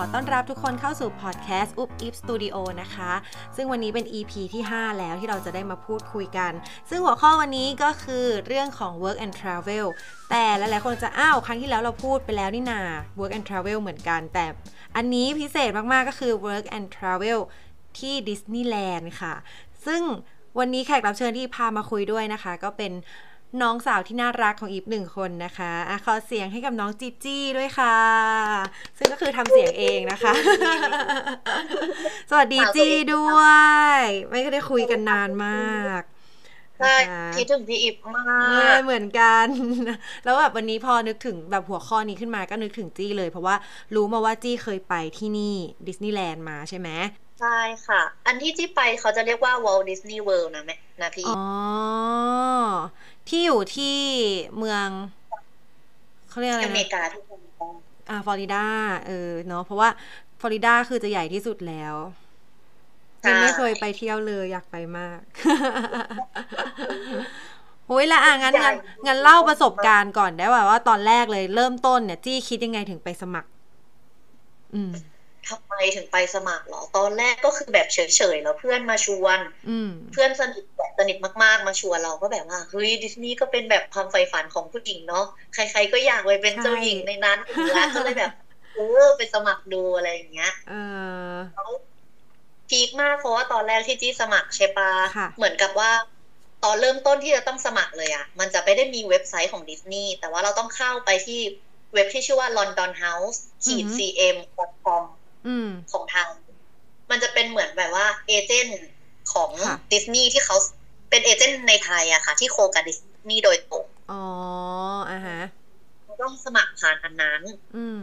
อต้อนรับทุกคนเข้าสู่พอดแคสต์อุบอิฟสตูดิโอนะคะ ซึ่งวันนี้เป็น EP ที่ 5 แล้วที่เราจะได้มาพูดคุยกัน ซึ่งหัวข้อวันนี้ก็คือเรื่องของ work and travel แต่หลายๆคนจะอ้าวครั้งที่แล้วเราพูดไปแล้วนี่นา work and travel เหมือนกัน แต่อันนี้พิเศษมากๆก็คือ work and travel ที่ดิสนีย์แลนด์ค่ะ ซึ่งวันนี้แขกรับเชิญที่พามาคุยด้วยนะคะ ก็เป็น น้องสาวที่น่ารักของอีฟหนึ่งคนนะคะอะขอเสียงให้กับน้องจีจี้ด้วยค่ะ ซึ่งก็คือทำเสียงเองนะคะ สวัสดีจี้ด้วย ไม่ได้คุยกันนานมากใช่นะคะคิดถึงพี่อิบมาเออกเหมือนกัน แล้วแบบวันนี้พอนึกถึงแบบหัวข้อนี้ขึ้นมาก็นึกถึงจี้เลย เพราะว่ารู้มาว่าจี้เคยไปที่นี่ดิสนีย์แลนด์มาใช่ไหมใช่ค่ะ อันที่ที่ไปเขาจะเรียกว่า Walt Disney World นะแม่นะพี่อ๋อ ที่อยู่ที่เมืองเขาเรียกอะไรที่อเมนะริกาที่ผมต้องอ่าฟลอริดาเออเนาะเพราะว่าฟลอริดาคือจะใหญ่ที่สุดแล้วยังไม่เคยไปเที่ยวเลยอยากไปมากโอ้ยและอะงั้นงั้นงั้นเล่าประสบการณ์ก่อนได้ว่าว่าตอนแรกเลยเริ่มต้นเนี่ย จี้คิดยังไงถึงไปสมัคร อืม ทำไมถึงไปสมัครเหรอ ตอนแรกก็คือแบบเฉยๆแล้วเพื่อนมาชวนอืมเพื่อนสนิทแบบสนิทมากๆมาชวนเราก็แบบว่าเฮ้ยดิสนีย์ก็เป็นแบบความใฝ่ฝันของผู้หญิงเนาะใคร ๆ ก็อยากไปเป็นเจ้าหญิงในนั้นอยู่แล้วก็เลยแบบเออไปสมัครดูอะไรอย่างเงี้ยเออแล้วพีคมากเพราะว่าตอนแรกที่จี้สมัครใช่ปะค่ะเหมือนกับว่าตอนเริ่มต้นที่จะต้องสมัครเลยอะมันจะไม่ได้มีเว็บไซต์ของดิสนีย์แต่ว่าเราต้องเข้าไปที่เว็บที่ชื่อว่า London House ขีด cm com อืม ของทาง มันจะเป็นเหมือนแบบว่า เอเจนต์ของค่ะดิสนีย์ที่เขาเป็นเอเจนต์ในไทยอะค่ะ ที่โคกับดิสนีย์โดยตรง อ๋ออะฮะต้องสมัครผ่านอันนั้น อืม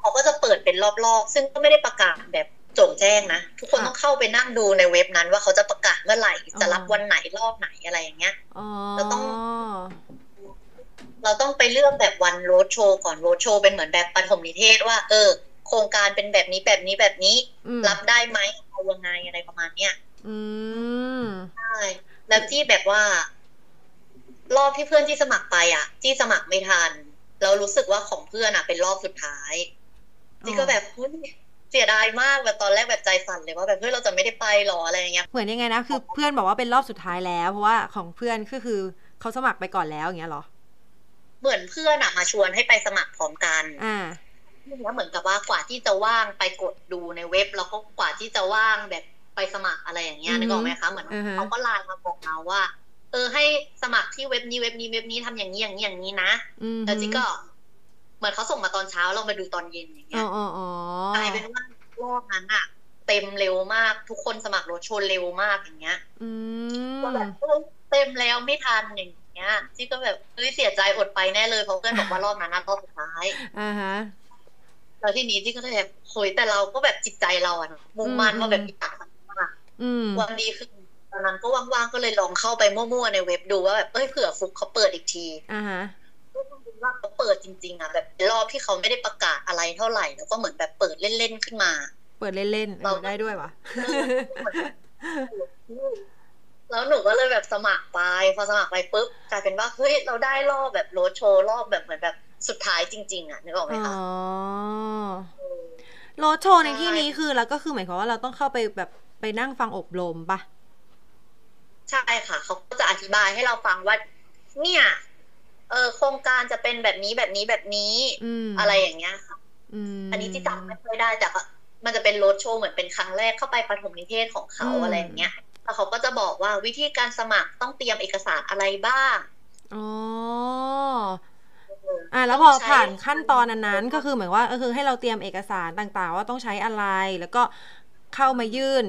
เขาก็จะเปิดเป็นรอบๆ ซึ่งก็ไม่ได้ประกาศแบบโจ่งแจ้งนะ ทุกคนค่ะต้องเข้าไปนั่งดูในเว็บนั้นว่าเขาจะประกาศเมื่อไหร่ จะรับอ๋อวันไหนรอบไหนอะไรอย่างเงี้ยอ๋อเราต้อง เราต้องไปเลือกแบบวันโรดโชว์ก่อนโรดโชว์เป็นเหมือนแบบปฐมนิเทศว่า เออ โครงการเป็นแบบนี้แบบนี้แบบนี้อืมรับได้ไหมเอายังไงอะไรประมาณเนี้ยอืมใช่แล้วที่แบบว่า รอบที่เพื่อนที่สมัครไปอะที่สมัครไม่ทัน เรารู้สึกว่าของเพื่อนอะ เป็นรอบสุดท้ายที่ก็แบบเฮ้ยเสียดายมากแบบตอนแรกแบบใจสั่นเลยว่าแบบเฮ้ยเราจะไม่ได้ไปหรออะไรอย่างเงี้ยเหมือนยังไงนะคือเพื่อนบอกว่าเป็นรอบสุดท้ายแล้วเพราะว่าของเพื่อนก็คือเขาสมัครไปก่อนแล้วอย่างเงี้ยเหรอ เหมือนเพื่อนอะมาชวนให้ไปสมัครพร้อมกัน อ่า แล้วเหมือนกับว่ากว่าที่จะว่างไปกดดูในเว็บ แล้วก็กว่าที่จะว่างแบบไปสมัครอะไรอย่างเงี้ยอือฮึนึกออกไหมคะเหมือนอือฮะเขาก็ไลน์มาบอกเราว่า เออให้สมัครที่เว็บนี้เว็บนี้เว็บนี้ทำอย่างนี้อย่างนี้อย่างนี้นะอืมแล้วจิ๊กก็เหมือนเขาส่งมาตอนเช้าเรามาดูตอนเย็นอย่างเงี้อ๋อยอ๋ออ๋อกลายเป็นว่ารอบนั้นอะเต็มเร็วมากทุกคนสมัครรถชนเร็วมากอย่างเงี้ยอืก็มแบบเออเต็มแล้วไม่ทันอย่างเงี้ยจิ๊กก็แบบเฮ้ยเสียใจอดไปแน่เลยเพราะเพื่อนบอกว่ารอบนั้นนะรอบสุดท้ายอ่าฮะ แล้วทีนี้จิ๊กก็เลยแบบโหยแต่เราก็แบบจิตใจเราอะเนอะมุ่งมั่นอืมว่าแบบอยากสมัครอืมวันดีคือตอนนั้นก็ว่างๆก็เลยลองเข้าไปมั่วๆในเว็บดูว่าแบบเอ้ยเผื่อฟุกเขาเปิดอีกทีอ่าฮะก็รู้ว่าเขาเปิดจริง ๆอะแบบรอบที่เขาไม่ได้ประกาศอะไรเท่าไหร่แล้วก็เหมือนแบบเปิดเล่นๆขึ้นมา เปิดเล่นๆเอเราอได้ด้วยวะแล้วหนูก็เลยแบบสมัครไป พอสมัครไปปุ๊บกลายเป็นว่าเฮ้ยเราได้รอบแบบโรดโชว์รอบแบบเหมือนแบบ สุดท้ายจริง ๆอะนึกออกไหมอ๋อคะโรดโชว์ในที่นี้คือแล้วก็คือหมายความว่าเราต้องเข้าไปแบบไปนั่งฟังอบรมปะใช่ค่ะ เขาก็จะอธิบายให้เราฟังว่า เนี่ยเออโครงการจะเป็นแบบนี้แบบนี้แบบนี้อืมอะไรอย่างเงี้ยค่ะมอันนี้ที่จำไม่ค่อยได้แต่ก็มันจะเป็นโรดโชว์เหมือนเป็นครั้งแรกเข้าไปปฐมนิเทศของเขาอืมอะไรอย่างเงี้ยแล้วเขาก็จะบอกว่าวิธีการสมัครต้องเตรียมเอกสารอะไรบ้าง อ๋อ อะแล้วพอผ่านขั้นตอนนั้นๆก็คือเหมือนว่าก็คือให้เราเตรียมเอกสารต่างๆ ว่าต้องใช้อะไร แล้วก็เข้ามายื่น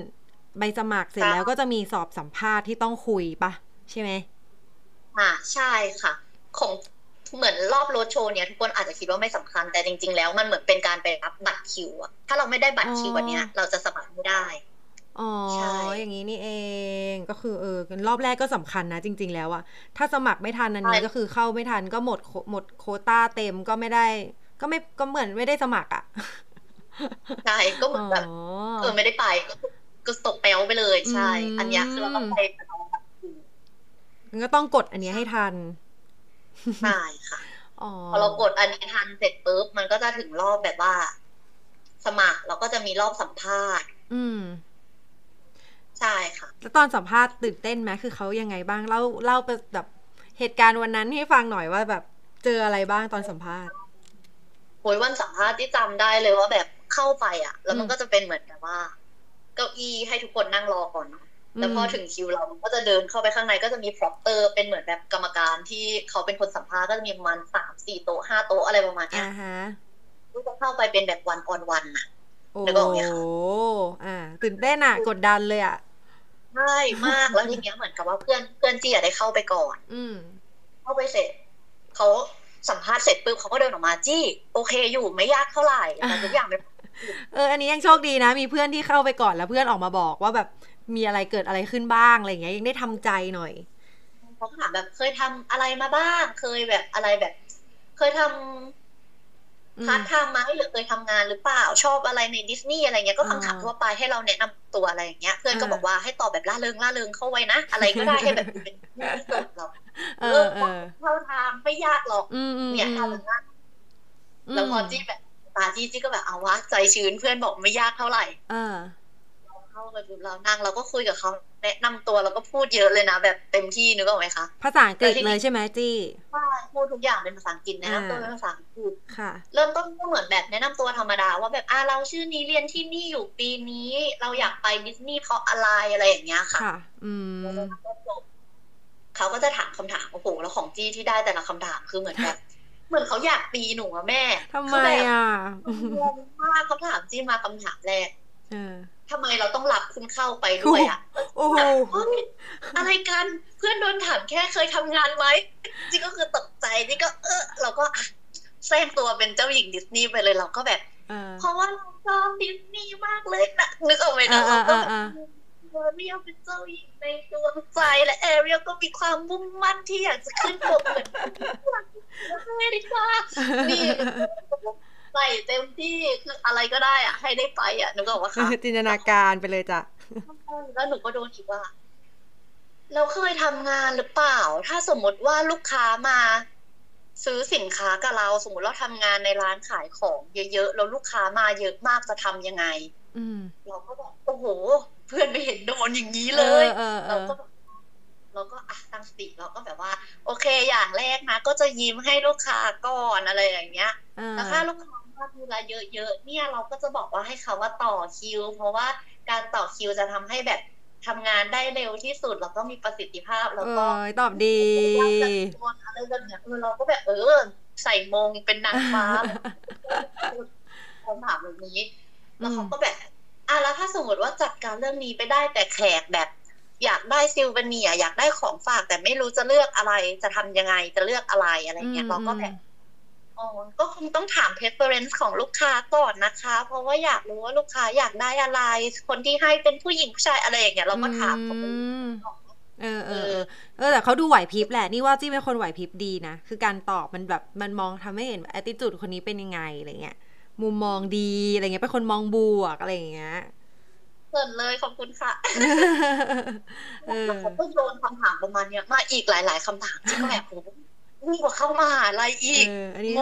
ใบสมัครเสร็จแล้วก็จะมีสอบสัมภาษณ์ที่ต้องคุยปะใช่ไหมอ่าใช่ค่ะ ของเหมือนรอบโรดโชว์เนี่ยทุกคนอาจจะคิดว่าไม่สำคัญแต่จริง ๆ แล้วมันเหมือนเป็นการไปรับบัตรคิวอะถ้าเราไม่ได้บัตรคิววันเนี้ยเราจะสมัครไม่ได้ อ๋อ ใช่ อย่างนี้นี่เอง ก็คือเออ รอบแรกก็สำคัญนะจริง ๆ แล้วอะถ้าสมัครไม่ทันอันนี้ก็คือเข้าไม่ทันก็หมดโคหมดโควต้าเต็มก็ไม่ได้ ก็ไม่ก็เหมือนไม่ได้สมัครอะใช่ก็เหมือนแบบอ๋อเออไม่ได้ไปก็ก็ตกแปลวไปเลย ใช่ อืม อันเนี้ยคือเราต้องไปเอาบัตรคิวงั้นก็ต้องกดอันเนี้ยให้ทัน ใช่ค่ะ อ๋อ พอเรากดอันนี้ทันเสร็จปุ๊บมันก็จะถึงรอบแบบว่า สมีรอบสัมภาษณ์ อืม ใช่ค่ะ แล้วตอนสัมภาษณ์ตื่นเต้นไหมคือเขายังไงบ้างเล่าเล่าไปแบบเหตุการณ์วันนั้นให้ฟังหน่อยว่าแบบเจออะไรบ้างตอนสัมภาษณ์โหยวันสัมภาษณ์ที่จำได้เลยว่าแบบเข้าไปอะ แล้วมันอืมก็จะเป็นเหมือนกับว่า เก้าอี้ให้ทุกคนนั่งรอก่อนเนอะแล้วพอมถึงคิวเราก็จะเดินเข้าไปข้างในก็จะมีพร็อพเตอร์เป็นเหมือนแบบกรรมการที่เขาเป็นคนสัมภาษณ์ก็จะมีประมาณสามสี่โต๊ะห้าโต๊ะอะไรประมาณเนี้ยอ่าฮะก็จะเข้าไปเป็นแบบวันออนวันอะโอ้นึกออกไหมคะอ่า ตื่นเต้นอะกดดันเลยอะ ใช่มากแล้วทีเนี้ยเหมือนกับว่าเพื่อนเพื่อนจีอะได้เข้าไปก่อน อืมเข้าไปเสร็จเขาสัมภาษณ์เสร็จปุ๊บเขาก็เดินออกมาจี้ โอเคอยู่ไม่ยากเท่าไหร่แต่ทุกอย่างเป็นเอออันนี้ยังโชคดีนะ มีเพื่อนที่เข้าไปก่อนแล้วเพื่อนออกมาบอกว่าแบบมีอะไรเกิดอะไรขึ้นบ้างอะไรอย่างเงี้ยยังได้ทำใจหน่อยเขาก็ถามแบบเคยทำอะไรมาบ้าง เคยแบบอะไรแบบ เคยทำอืม พาร์ทไทม์ไหมหรือเคยทำงานหรือเปล่าชอบอะไรในดิสนีย์อะไรเงี้ยก็คำถามอ่าทั่วไปให้เราแนะนำตัวอะไรอย่างเงี้ย เพื่อนก็อ่าบอกว่าให้ตอบแบบร่าเริงร่าเริงเข้าไว้นะ อะไรก็ได้ให้แบบเป็นที่สุดเราเออเออเข้าทางไม่ยากหรอกอืมอืมเนี่ยอืมทำงานแล้วพอจี้แบบตาจี้จี้ก็แบบเอาวะใจชื้นเพื่อนบอกไม่ยากเท่าไหร่เออ เข้าไปปุ๊บเรานั่งเราก็คุยกับเขาแนะนำตัวเราก็พูดเยอะเลยนะแบบเต็มที่นึกออกไหมคะภาษาอังกฤษเลยใช่ไหมจี้ใช่พูดทุกอย่างเป็นภาษาอังกฤษแนะนำตัวอ่าเป็นภาษาอังกฤษค่ะ เริ่มต้นก็เหมือนแบบแนะนำตัวธรรมดา ว่าแบบอ่าเราชื่อนี้เรียนที่นี่อยู่ปีนี้ เราอยากไปดิสนีย์เพราะอะไรอะไรอย่างเงี้ยค่ะค่ะอืมแล้วก็จบเขาก็จะถามคำถามโอ้โหแล้วของจี้ที่ได้แต่ละคำถามคือเหมือนแบบเหมือนเขาอยากตีหนูอะแม่ทำไมคือแบบอะงงมากเขาถามจี้มาคำถามแรกเออ ทำไมเราต้องรับคุณเข้าไปด้วยอะโอ้โหเฮ้ยอะไรกันเพื่อนโดนถามแค่เคยทำงานไหมจี้ก็คือตกใจจี้ก็เออ เราก็อะแซงตัวเป็นเจ้าหญิงดิสนีย์ไปเลยเราก็แบบเออเพราะว่าเราชอบดิสนีย์มากเลยนะนึกออกไหมนะอ่าเราก็แบบอ่าเออเรียลเป็นเจ้าหญิงในดวงใจและแอเรียลก็มีความมุ่งมั่นที่อยากจะขึ้นบกเหมือนอเมริกานี่ ใส่เต็มที่คืออะไรก็ได้อะให้ได้ไปอะนึกออกว่าค่ะจินตนาการไปเลยจ้ะแล้วหนูก็โดนอีกว่าเราเคยทำงานหรือเปล่า ถ้าสมมติว่าลูกค้ามา ซื้อสินค้ากับเรา สมมติเราทำงานในร้านขายของเยอะๆแล้วลูกค้ามาเยอะมากจะทำยังไง อืมเราก็บอกโอ้โห เพื่อนไม่เห็นโดนอย่างนี้เลยเออเอเราอก็แบบเราก็อะตั้งสติเราก็แบบว่า โอเคอย่างแรกนะ ก็จะยิ้มให้ลูกค้าก่อนอะไรอย่างเงี้ยเออแล้วถ้าลูกค้า มาเวลาเยอะๆเนี่ยเราก็จะบอกว่าให้เขาว่าต่อคิว เพราะว่าการต่อคิวจะทำให้แบบทำงานได้เร็วที่สุดแล้วก็มีประสิทธิภาพแล้วเอก็อตอบดีอะไรแบบเนี้ยเออเราก็แบบเออใส่มงเป็นนางฟ้าคำถามแบบนี้แล้วเขาก็แบบอะแล้วถ้าสมมติว่าจัดการเรื่องนี้ไปได้แต่แขกแบบ อยากได้ซิลเวเนียร์อยากได้ของฝากแต่ไม่รู้จะเลือกอะไรจะทำยังไงจะเลือกอะไรอะไรเงี้ยเราก็แบบ อ๋อ ก็คงต้องถาม preference ของลูกค้าก่อนนะคะ เพราะว่าอยากรู้ว่าลูกค้าอยากได้อะไร คนที่ให้เป็นผู้หญิงผู้ชายอะไรอย่างเงี้ยเราก็ถามเขาไปอืมเออเออเออเออแต่เขาดูไหวพริบแหละนี่ว่าจี้เป็นคนไหวพริบดีนะ คือการตอบมันแบบมันมองทำให้เห็นแอตติจูดคนนี้เป็นยังไงอะไรเงี้ยมุมมองดีอะไรเงี้ยเป็นคนมองบวกอะไรอย่างเงี้ยเกินเลยขอบคุณค่ะเออแล้วเขาก็โยนคำถามประมาณเนี้ยมาอีกหลาย ๆคำถามที่ก็แบบโอ้โห ยิ่งกว่าเข้ามาหาอะไรอีกเอออันนี้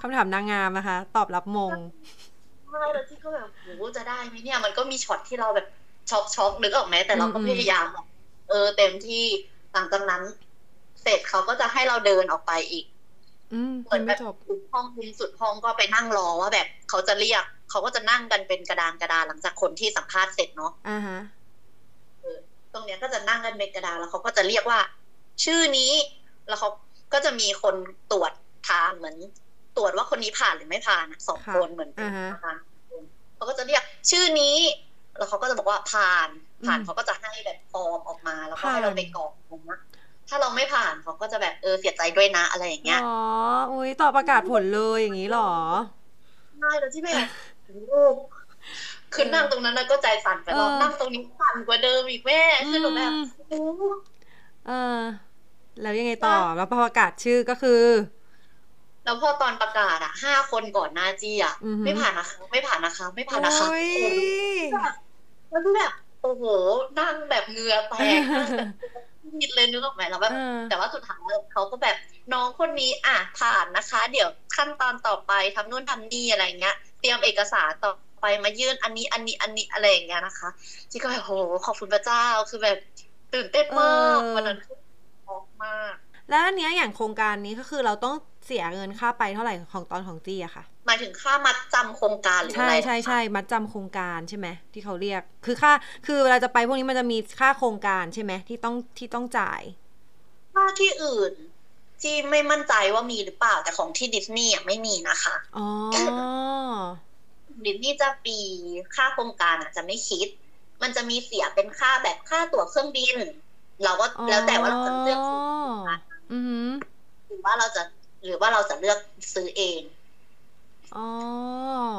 คำถามนางงามนะคะ ตอบรับมงใช่แล้วที่ก็แบบโหจะได้ไหมเนี่ย มันก็มีช็อตที่เราแบบช็อกช็อกนึกออกไหมแต่เราก็อืมพยายามแบบเออ เต็มที่หลังจากนั้น เสร็จเขาก็จะให้เราเดินออกไปอีกอืมเหมืยัอนงแบไม่บจบห้องมุมสุดห้องก็ไปนั่งรอว่าแบบเขาจะเรียก เขาก็จะนั่งกันเป็นกระดานกระดานหลังจากคนที่สัมภาษณ์เสร็จเนาะอ่าฮะตรงเนี้ยก็จะนั่งกันเป็นกระดานแล้วเขาก็จะเรียกว่า ชื่อนี้ แล้วเขา ก็จะมีคนตรวจทางเหมือนตรวจว่าคนนี้ผ่านหรือไม่ผ่านอะสองค่ะคนเหมือนเป็นอ่าฮะนะคะเขาก็จะเรียกชื่อนี้ แล้วเขาก็จะบอกว่าผ่าน ผ่านอืมเขาก็จะให้แบบฟอร์มออกมา แล้วก็ผ่านให้เราไปกรอกตรงนะถ้าเราไม่ผ่านเขาก็จะแบบเออเสียใจด้วยนะอะไรอย่างเงี้ยอ๋ออุ้ยตอบประกาศผลเลยอย่างนี้หรอใช่แล้วที่แบบโอ้โหคือนั่งตรงนั้นแล้วก็ใจสั่นไปรอบเออนั่งตรงนี้สั่นกว่าเดิมอีกแม่คือหนูแบบอืมโอ้โหเออ แล้วยังไงต่อแล้วพอประกาศชื่อก็คือ แล้วพอตอนประกาศอะห้าคนก่อนหน้าจี้อะอือหือไม่ผ่านนะคะไม่ผ่านนะคะ ไม่ผ่านนะคะโอ้ยแล้วก็แบบโอ้โหนั่งแบบเหงื่อแตกนั่งแบบนิดเลยนึกออกไหมแล้วแบบเออแต่ว่าสุดท้ายเขาก็แบบน้องคนนี้อะผ่านนะคะ เดี๋ยวขั้นตอนต่อไปทำนู่นทำนี่อะไรเงี้ย เตรียมเอกสารต่อไปมายื่นอันนี้อันนี้อันนี้อะไรอย่างเงี้ยนะคะจี้ก็แบบโหขอบคุณพระเจ้าคือแบบตื่นเต้นมากเออวันนั้นคือช็อก มากแล้วอันเนี้ยอย่างโครงการนี้ก็คือเราต้องเสียเงินค่าไปเท่าไหร่ของตอนของจี้อะค่ะ หมายถึงค่ามัดจำโครงการหรือใช่อะไรใช่ใช่มัดจำโครงการใช่ไหมที่เขาเรียก คือค่าคือเวลาจะไปพวกนี้มันจะมีค่าโครงการใช่ไหมที่ต้องที่ต้องจ่ายค่าที่อื่นจี้ไม่มั่นใจว่ามีหรือเปล่าแต่ของที่ดิสนีย์อะไม่มีนะคะอ๋อดิสนีย์จะปีค่าโครงการอะจะไม่คิด มันจะมีเสียเป็นค่าแบบค่าตั๋วเครื่องบิน เราก็แล้วแต่ว่าเราจะเลือกซื้ออือหือหรือว่าเราจะหรือว่าเราจะเลือกซื้อเองอ๋อ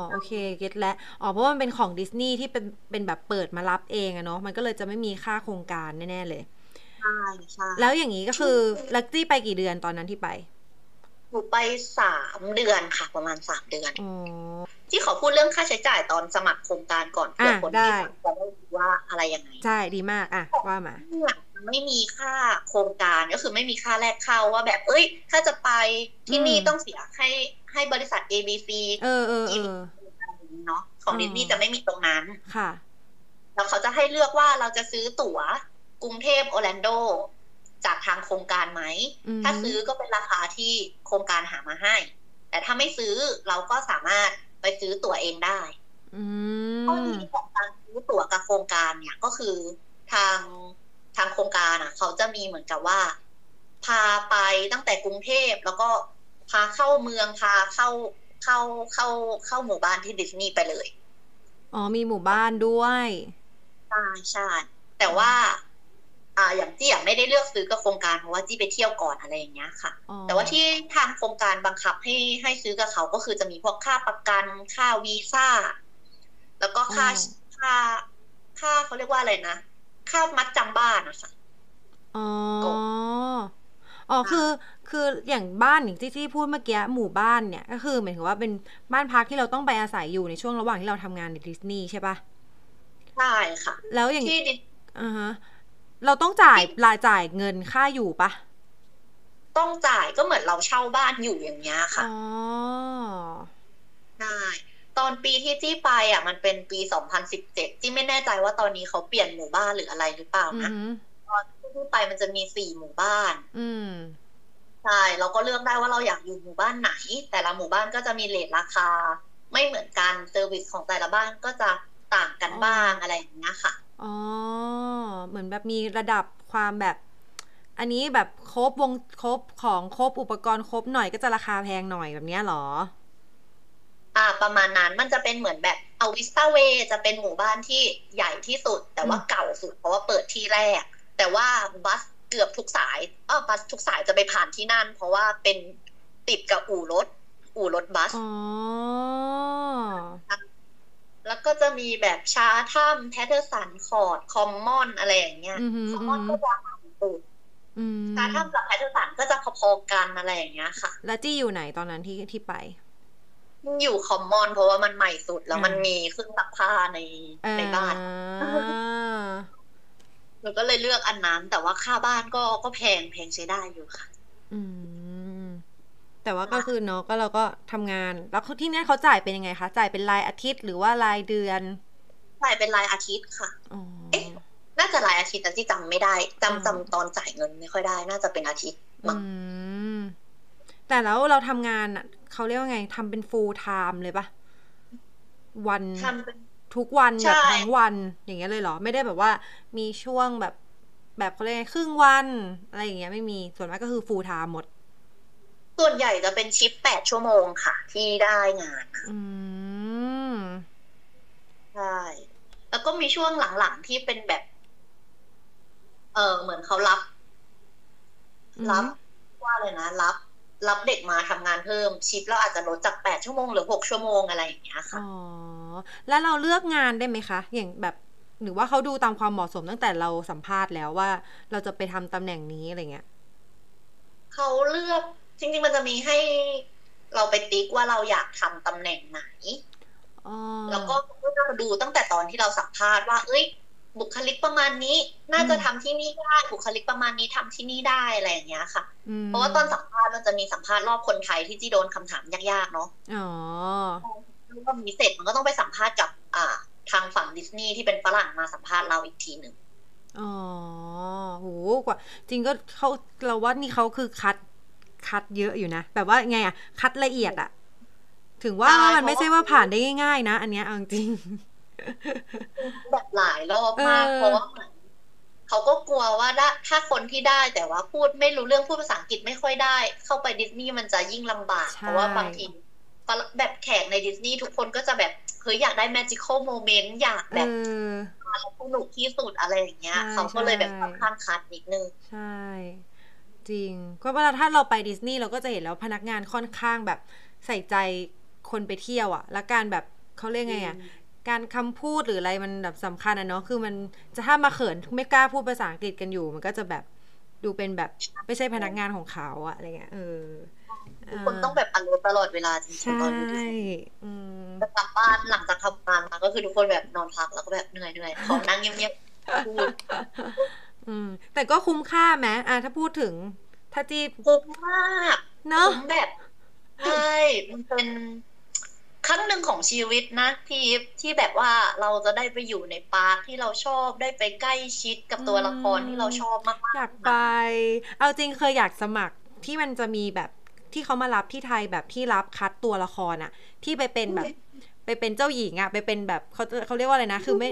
โอเคเก็ตแล้วอ๋อเพราะว่ามันเป็นของดิสนีย์ที่เป็นเป็นแบบเปิดมารับเองอะเนาะมันก็เลยจะไม่มีค่าโครงการแน่ๆเลยใช่ใช่แล้วอย่างนี้ก็คือลักจี้ไปกี่เดือนตอนนั้นที่ไป หนูไปสามเดือนค่ะ ประมาณสามเดือนอ๋อที่ขอพูดเรื่องค่าใช้จ่ายตอนสมัครโครงการก่อนเพื่ออะคนได้ที่ฟังจะได้รู้ว่าอะไรยังไง ใช่ดีมากอะว่ามาเนี่ยไม่มีค่าโครงการก็คือไม่มีค่าแรกเข้าว่าแบบ เอ้ย ถ้าจะไปที่นี่อืมต้องเสียให้ให้บริษัท ABC เออเออเออเนาะของอ๋อดิสนีย์จะไม่มีตรงนั้นค่ะ แล้วเขาจะให้เลือกว่าเราจะซื้อตั๋วกรุงเทพโอร์แลนโด จากทางโครงการไหมอืมถ้าซื้อก็เป็นราคาที่โครงการหามาให้ แต่ถ้าไม่ซื้อเราก็สามารถไปซื้อตั๋วเองได้อืข้อมดีของการซื้อตั๋วกับโครงการเนี่ยก็คือทางทางโครงการอะ เขาจะมีเหมือนกับว่า พาไปตั้งแต่กรุงเทพแล้วก็พาเข้าเมืองพาเข้าเข้าเข้าเข้าหมู่บ้านที่ดิสนีย์ไปเลย อ๋อมีหมู่บ้านด้วยใช่ใช่แต่ว่า อ่าอย่างจี้อะไม่ได้เลือกซื้อกับโครงการเพราะว่าจี้ไปเที่ยวก่อนอะไรอย่างเงี้ยค่ะอ๋อแต่ว่าที่ทางโครงการบังคับให้ให้ซื้อกับเขาก็คือจะมีพวกค่าประกันค่าวีซ่า แล้วก็ค่าค่า ค่าเขาเรียกว่าอะไรนะค่ามัดจำบ้านนะคะอ๋อกบอ๋อค่ะคือคืออย่างบ้านอย่างที่ที่พูดเมื่อกี้หมู่บ้านเนี่ย ก็คือหมายถึงว่าเป็นบ้านพักที่เราต้องไปอาศัยอยู่ในช่วงระหว่างที่เราทำงานในดิสนีย์ใช่ปะใช่ค่ะ แล้วอย่างที่ดิอ่าฮะ เราต้องจ่ายรายจ่ายเงินค่าอยู่ปะต้องจ่ายก็เหมือนเราเช่าบ้านอยู่อย่างเงี้ยค่ะอ๋อใช่ตอนปีที่จี้ไปอะ มันเป็นปี2017จี้ไม่แน่ใจว่าตอนนี้เขาเปลี่ยนหมู่บ้านหรืออะไรหรือเปล่าอืนะมตอนที่ไปมันจะมีสี่หมู่บ้าน อืมใช่เราก็เลือกได้ว่าเราอยากอยู่หมู่บ้านไหน แต่ละหมู่บ้านก็จะมี rate ราคา ไม่เหมือนกัน service ของแต่ละบ้านก็จะต่างกันบ้างอะไรอย่างเงี้ยค่ะ อ๋อ เหมือนแบบมีระดับความแบบ อันนี้แบบครบวงครบของครบอุปกรณ์ครบหน่อยก็จะราคาแพงหน่อยแบบเนี้ยเหรอ อ่า ประมาณนั้นมันจะเป็นเหมือนแบบเอา Vista Way จะเป็นหมู่บ้านที่ใหญ่ที่สุด แต่ว่าอืมเก่าสุดเพราะว่าเปิดที่แรก แต่ว่า bus เกือบทุกสายอ้าว bus ทุกสายจะไปผ่านที่นั่น เพราะว่าเป็นติดกับอู่รถ อู่รถบัสอ๋อ แล้วก็จะมีแบบ Chatham Patterson Court Commons อะไรอย่างเงี้ยอือหือ Commons อืมอือหือก็จะห่างสุดอืม Chatham กับ Patterson ก็จะพอๆกันอะไรอย่างเงี้ยค่ะ แล้วจี้อยู่ไหนตอนนั้นที่ที่ไปอยู่ Commons เพราะว่ามันใหม่สุดแล้วอ่ามันมันมีเครื่องซักผ้าในในบ้านอ่าหนูก็เลยเลือกอันนั้น แต่ว่าค่าบ้านก็ก็แพงแพงใช้ได้อยู่ค่ะ อืม แต่ว่าก็คือเนาะก็เราก็ทำงาน แล้วที่เนี่ยเขาจ่ายเป็นยังไงคะ จ่ายเป็นรายอาทิตย์หรือว่ารายเดือน จ่ายเป็นรายอาทิตย์ค่ะอ๋อเอ๊ะน่าจะรายอาทิตย์แต่ที่จำไม่ได้จำอ๋อจำตอนจ่ายเงินไม่ค่อยได้ น่าจะเป็นอาทิตย์อืมั้งมแต่แล้วเราทำงานอะเขาเรียกว่าไงทำเป็น full time เลยปะวันทำเป็นทุกวันใช่แบบทั้งวันอย่างเงี้ยเลยเหรอ ไม่ได้แบบว่ามีช่วงแบบแบบเขาเรียกไงครึ่งวันอะไรอย่างเงี้ยไม่มีส่วนมากก็คือ full time หมด ส่วนใหญ่จะเป็นชิปแปดชั่วโมงค่ะ ที่ได้งานอืมใช่แล้วก็มีช่วงหลังๆที่เป็นแบบ เออเหมือนเขารับอืมรับว่าเลยนะรับ รับเด็กมาทำงานเพิ่ม ชิปเราอาจจะลดจากแปดชั่วโมงเหรือหกชั่วโมงอะไรอย่างเงี้ยค่ะอ๋อแล้วเราเลือกงานได้ไหมคะ อย่างแบบ หรือว่าเขาดูตามความเหมาะสมตั้งแต่เราสัมภาษณ์แล้วว่า เราจะไปทำตำแหน่งนี้อะไรเงี้ยเขาเลือก จริง ๆ มันจะมีให้เราไปติ๊กว่าเราอยากทำตำแหน่งไหนอ๋อแล้วก็ก็จะดูตั้งแต่ตอนที่เราสัมภาษณ์ว่า เอ้ย บุคลิกประมาณนี้ น่าจะทำที่นี่ได้ บุคลิกประมาณนี้ทำที่นี่ได้อะไรอย่างเงี้ยค่ะอืมเพราะว่าตอนสัมภาษณ์มันจะมีสัมภาษณ์รอบคนไทยที่จีโดนคำถามยากๆเนาะอ๋อรอบนี้เสร็จมันก็ต้องไปสัมภาษณ์กับอ่าทางฝั่งดิสนีย์ที่เป็นฝรั่งมาสัมภาษณ์เราอีกทีหนึ่งอ๋อโหกว่า จริงก็เขาเราว่านี่เขาคือคัด คัดเยอะอยู่นะ แบบว่าไงอะคัดละเอียดอะถึงว่ามันไม่ใช่ว่าผ่านได้ง่าย ๆ นะ อันเนี้ยเอาจริง แบบหลายรอบมากเออเพราะว่าเหมือนเขาก็กลัวว่าถ้าถ้าคนที่ได้แต่ว่าพูดไม่รู้เรื่องพูดภาษาอังกฤษไม่ค่อยได้ เข้าไปดิสนีย์มันจะยิ่งลำบากใช่เพราะว่าบางทีแบบแขกในดิสนีย์ทุกคนก็จะแบบเฮ้ยอยากได้ magical moment อยากเอแบบอสนุกที่สุดอะไรอย่างเงี้ยใช่เขาก็เลยแบบใช่ค่อนข้างคัดนิดนึง ใช่ จริง ก็เวลาถ้าเราไปดิสนีย์เราก็จะเห็นแล้วพนักงานค่อนข้างแบบใส่ใจคนไปเที่ยวอะแล้วการแบบเขาเรียกไงอะการคำพูดหรืออะไรมันแบบสำคัญอะเนาะคือมันจะถ้ามาเขินไม่กล้าพูดภาษาอังกฤษกันอยู่ มันก็จะแบบดูเป็นแบบไม่ใช่พนักงานของเขาอะอะไรเงี้ยเออทุกคนต้องแบบอารมณ์ตลอดเวลาจริงใช่ๆตอนอยู่ดิสนีย์อืมจะกลับบ้านหลังจากทำงานมาก็คือทุกคนแบบนอนพักแล้วก็แบบเหนื่อยเหนื่อยขอนั่งเงียบๆพูด อืม แต่ก็คุ้มค่าไหมอะถ้าพูดถึง ถ้าจีบคุ้มมากเนาะคุ้มแบบใช่มันเป็นครั้งหนึ่งของชีวิตนะพี่อีฟที่แบบว่าเราจะได้ไปอยู่ในปาร์คที่เราชอบได้ไปใกล้ชิดกับตัวละครที่เราชอบมากๆอยากไป เอาจริงเคยอยากสมัครที่มันจะมีแบบที่เขามารับที่ไทยแบบที่รับคัดตัวละครอะที่ไปเป็นแบบ ไปเป็นเจ้าหญิงอะไปเป็นแบบเขาจะเขาเรียกว่าอะไรนะ คือไม่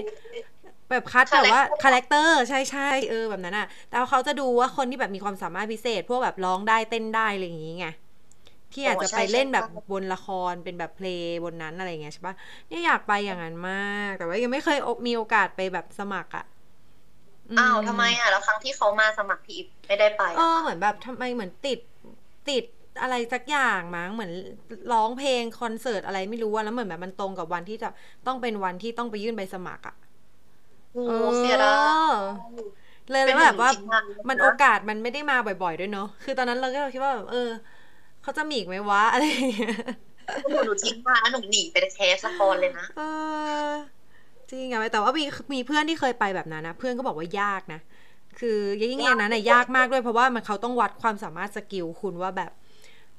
แบบคัดแบบว่าคาแรคเตอร์ใช่ใช่เออแบบนั้นอะแต่ว่าเขาจะดูว่าคนที่แบบมีความสามารถพิเศษ พวกแบบร้องได้เต้นได้อะไรอย่างงี้ไงที่อาจจะไปเล่นแบบบนละครเป็นแบบเพลงบนนั้นอะไรอย่างเงี้ยใช่ปะเนี่ยอยากไปอย่างนั้นมาก แต่ว่ายังไม่เคยมีโอกาสไปแบบสมัครอะมอ้าวทำไมอะแล้วครั้งที่เขามาสมัครพี่อีฟไม่ได้ไปเออะอเหมือนแบบทำไมเหมือนติดติดอะไรสักอย่างมั้งเหมือนร้องเพลงคอนเสิร์ตอะไรไม่รู้อะแล้วเหมือนแบบมันตรงกับวันที่จะต้องเป็นวันที่ต้องไปยื่นใบสมัครอะ โอ้เสียดายเลยเป็นแล้วแบบว่าหนึ่งชิ้นงานนะมันโอกาสมันไม่ได้มาบ่อยๆด้วยเนาะคือตอนนั้นเราก็คิดว่าแบบเออเขาจะมีอีกไหมวะอะไรอย่างเงี้ยหนูหนูทิ้งมาแล้วหนูหนีไป cast ละครเลยนะเออจริงอะแต่ว่ามีมีเพื่อนที่เคยไปแบบนั้นนะเพื่อนก็บอกว่ายากนะ คือยิ่งอย่างนั้นน่ะยากมากด้วยเพราะว่ามันเขาต้องวัดความสามารถ skill คุณว่าแบบ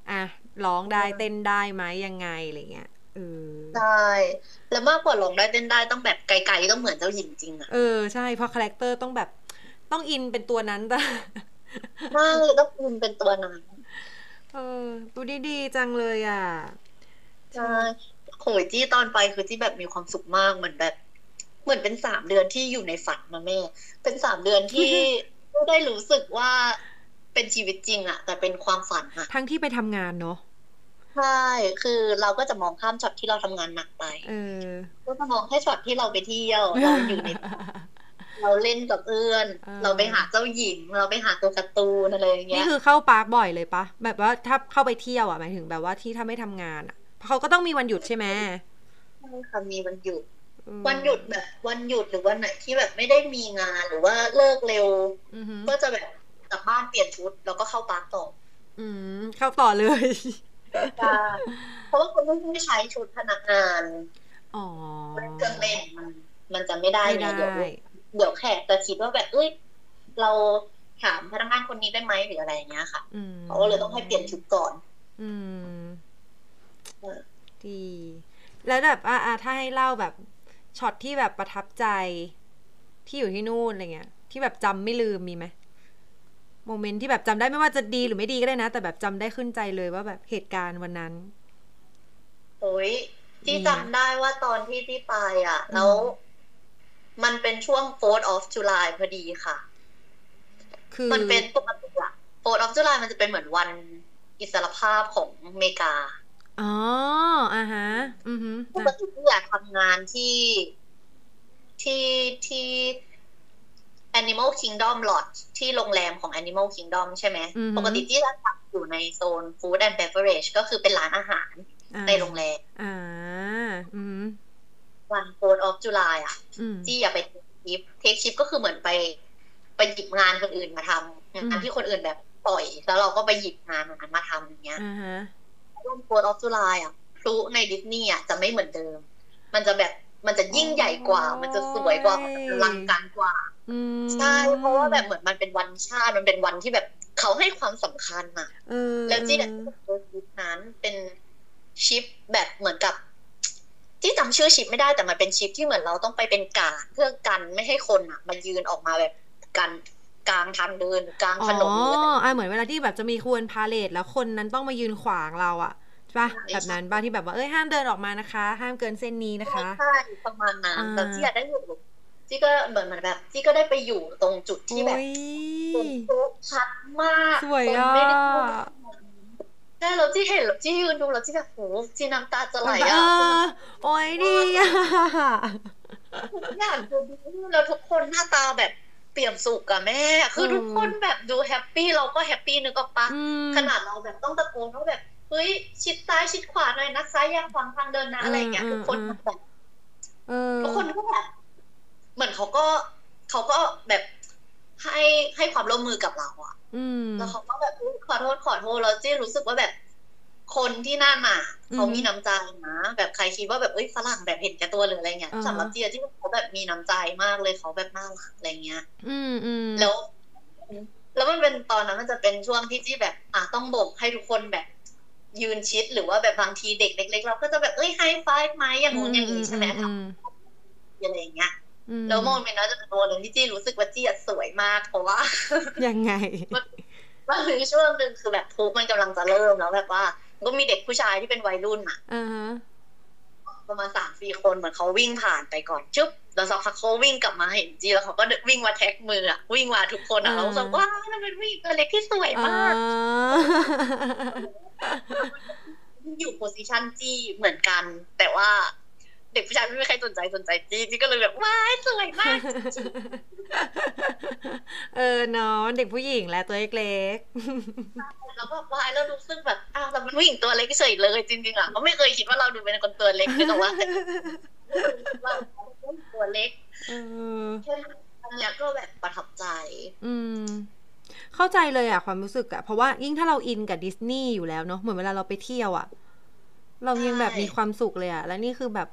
อะร้องได้เต้นได้ไหมยังไงอะไรเงี้ยเออ ใช่แล้วมากกว่าร้องได้เต้นได้ต้องแบบไกลๆต้องเหมือนเจ้าหญิงจริงอะเออใช่เพราะ character ต้องแบบต้องอินเป็นตัวนั้นแต่ใช่ต้องคุณเป็นตัวนั้น เออดูดีๆจังเลยอะใช่โหยจี้ตอนไปคือที่แบบมีความสุขมากเหมือนแบบ เหมือนเป็นสามเดือนที่อยู่ในฝันนะแม่ เป็นสามเดือนที่ไม่ได้รู้สึกว่าเป็นชีวิตจริงอะแต่เป็นความฝันอะทั้งที่ไปทำงานเนาะ ใช่ คือเราก็จะมองข้ามช็อตที่เราทำงานหนักไปเออก็จะมองแค่ช็อตที่เราไปเที่ยว เราอยู่ใน เราเล่นกับเอื้อนอ่าเราไปหาเจ้าหญิง เราไปหาตัวการ์ตูนอะไรอย่างนี่เงี้ยคือเข้าปาร์คบ่อยเลยปะ แบบว่าถ้าเข้าไปเที่ยวอะหมายถึงแบบว่าที่ถ้าไม่ทำงานอะเพราะเขาก็ต้องมีวันหยุดใช่ไหมใช่ค่ะมีวันหยุดอืมวันหยุดแบบวันหยุดหรือวันไหนที่แบบไม่ได้มีงานหรือว่าเลิกเร็วอือหือก็จะแบบกลับบ้านเปลี่ยนชุดแล้วก็เข้าปาร์คต่อ อืมเข้าต่อเลยใช่ เพราะว่าคนไม่ใช้ชุดพนักงานอ๋อเครื่องเล่นมันมันจะไม่ได้ไม่ไงได้เดี๋ยวเดี๋ยวแขกจะคิดว่าแบบเอ้ยเราถามพนักงานคนนี้ได้ไหมหรืออะไรอย่างเงี้ยค่ะอืมเขาก็เลยต้องให้เปลี่ยนชุดก่อน อืมเออดี แล้วแบบอะอะถ้าให้เล่าแบบช็อตที่แบบประทับใจ ที่อยู่ที่นู่นอะไรเงี้ย ที่แบบจำไม่ลืมมีไหม โมเมนต์ที่แบบจำได้ไม่ว่าจะดีหรือไม่ดีก็ได้นะ แต่แบบจำได้ขึ้นใจเลยว่าแบบเหตุการณ์วันนั้นโอ้ยที่มีไหมจำได้ว่าตอนที่ที่ไปอะอืมแล้ว มันเป็นช่วง 4th of July พอดีค่ะ คือมันเป็นปกติอะ 4th of July มันจะเป็นเหมือนวันอิสรภาพของอเมริกาอ๋ออ่าฮะ อือฮึปกติที่อยากทำงานที่ที่ที่ Animal Kingdom Lodge ที่โรงแรมของ Animal Kingdom ใช่ไหมอือฮึปกติที่จะทำอยู่ในโซน Food and Beverage ก็คือเป็นร้านอาหารอ่าในโรงแรมอ่าอือฮึวัน 4th of July อะอืมที่อย่าไป take shift take shift ก็คือเหมือนไป ไปหยิบงานคนอื่นมาทำอืมงานที่คนอื่นแบบปล่อย แล้วเราก็ไปหยิบงานนั้นมาทำอย่างเงี้ยอ่าฮะช่วง Fourth of July อะพลุในดิสนีย์อะจะไม่เหมือนเดิม มันจะแบบมันจะยิ่งใหญ่กว่า มันจะสวยกว่ามันจะอลังการกว่าอืม ใช่เพราะว่าแบบเหมือนมันเป็นวันชาติมันเป็นวันที่แบบเขาให้ความสำคัญอะเออแล้วที่เอแบบอเออชิปนั้นเป็นชิปแบบเหมือนกับ ที่จำชื่อชิปไม่ได้แต่มันเป็นชิปที่เหมือนเราต้องไปเป็นกาดเพื่อกันไม่ให้คนอะมันยืนออกมาแบบกันกลางทางเดินกลางอ๋อถนนหรืออะไรอ่าเหมือนเวลาที่แบบจะมีควนพาเลทแล้วคนนั้นต้องมายืนขวางเราอะใช่ปะใช่แบบนั้นบ้าที่แบบว่าเอ้ยห้ามเดินออกมานะคะ ห้ามเกินเส้นนี้นะคะใช่ประมาณนั้นอ่าแต่ที่อยากได้อยู่ ที่ก็เหมือนเหมือนแบบที่ก็ได้ไปอยู่ตรงจุดที่แบบโอ้ยคนโต๊ะชัดมากสวยคนอะไม่ได้พูดใช่เราที่เห็นเราที่ยืนดูเราที่แบบโหที่น้ำตาจะไหลเออะอโอ้ยดีอะทุกอย่างคือดูแล้วทุกคนหน้าตาแบบเปี่ยมสุขอะแม่ คือทุกคนแบบดูแฮปปี้เราก็แฮปปี้นึกออกปะอืมขนาดเราแบบต้องตะโกนว่าแบบเฮ้ยชิดซ้ายชิดขวาหน่อยนะซ้ายอย่าขวางทางเดินนะอะไรอย่างเงี้ยอืมทุกคนอืมแบบเออทุกคนก็แบบ เหมือนเขาก็เขาก็แบบให้ให้ความร่วมมือกับเราอะอืมแล้วเขาก็แบบอุ๊ยขอโทษขอโทษแล้วจี้รู้สึกว่าแบบ คนที่นั่นน่ะอืมเขามีน้ำใจนะแบบใครคิดว่าแบบเอ้ยฝรั่งแบบเห็นแก่ตัวหรืออะไรเงี้ยอ่าฮะสำหรับจี้อะที่เขาแบบมีน้ำใจมากเลยเขาแบบน่ารักอะไรเงี้ย อืมอืมแล้ว แล้วมันเป็นตอนนั้นมันจะเป็นช่วงที่จี้แบบ อะต้องโบกให้ทุกคนแบบ ยืนชิดหรือว่าแบบบางทีเด็กเล็กๆเราก็จะแบบเอ้ยไฮไฟฟ์ไหมอย่างงู้นอย่างนี้ใช่ไหมอืมอะไรอย่างเงี้ยอืม แล้วโมเมนต์นั้นจะเป็นตัวหนึ่งที่จี้รู้สึกว่าจี้อะสวยมากเพราะว่า ยังไงมันคือช่วงหนึ่งคือแบบทุกมันกำลังจะเริ่มแล้วแบบว่า ก็มีเด็กผู้ชายที่เป็นวัยรุ่นอะอ่าฮะประมาณสามสี่คนเหมือนเขาวิ่งผ่านไปก่อนชุบแล้วสักพักเขาวิ่งกลับมาเห็นจีแล้วเขาก็วิ่งมาแท็กมืออะวิ่งมาทุกคนอะเราสึกว่ามันเป็นวิ่งตัวเล็กที่สวยอ่ามากอยู่โพสิชันจี้เหมือนกัน แต่ว่า เด็กผู้ชายไม่มีใครสนใจสนใจจี้จี้ก็เลยแบบว้ายสวยมากเออเนาะเด็กผู้หญิงแหละตัวเล็กแล้วก็ว้ายแล้วรู้สึกแบบอ้าวเราเป็นผู้หญิงตัวเล็กเฉยเลยจริงๆอะก็ไม่เคยคิดว่าเราดูเป็นคนตัวเล็กเลยแต่ว่าเราเป็นตัวเล็กๆเออแค่อันเนี้ยก็แบบประทับใจ อืมเข้าใจเลยอะความรู้สึกอะเพราะว่ายิ่งถ้าเราอินกับดิสนีย์อยู่แล้วเนาะเหมือนเวลาเราไปเที่ยวอะเรายังแบบใช่มีความสุขเลยอะแล้วนี่คือแบบ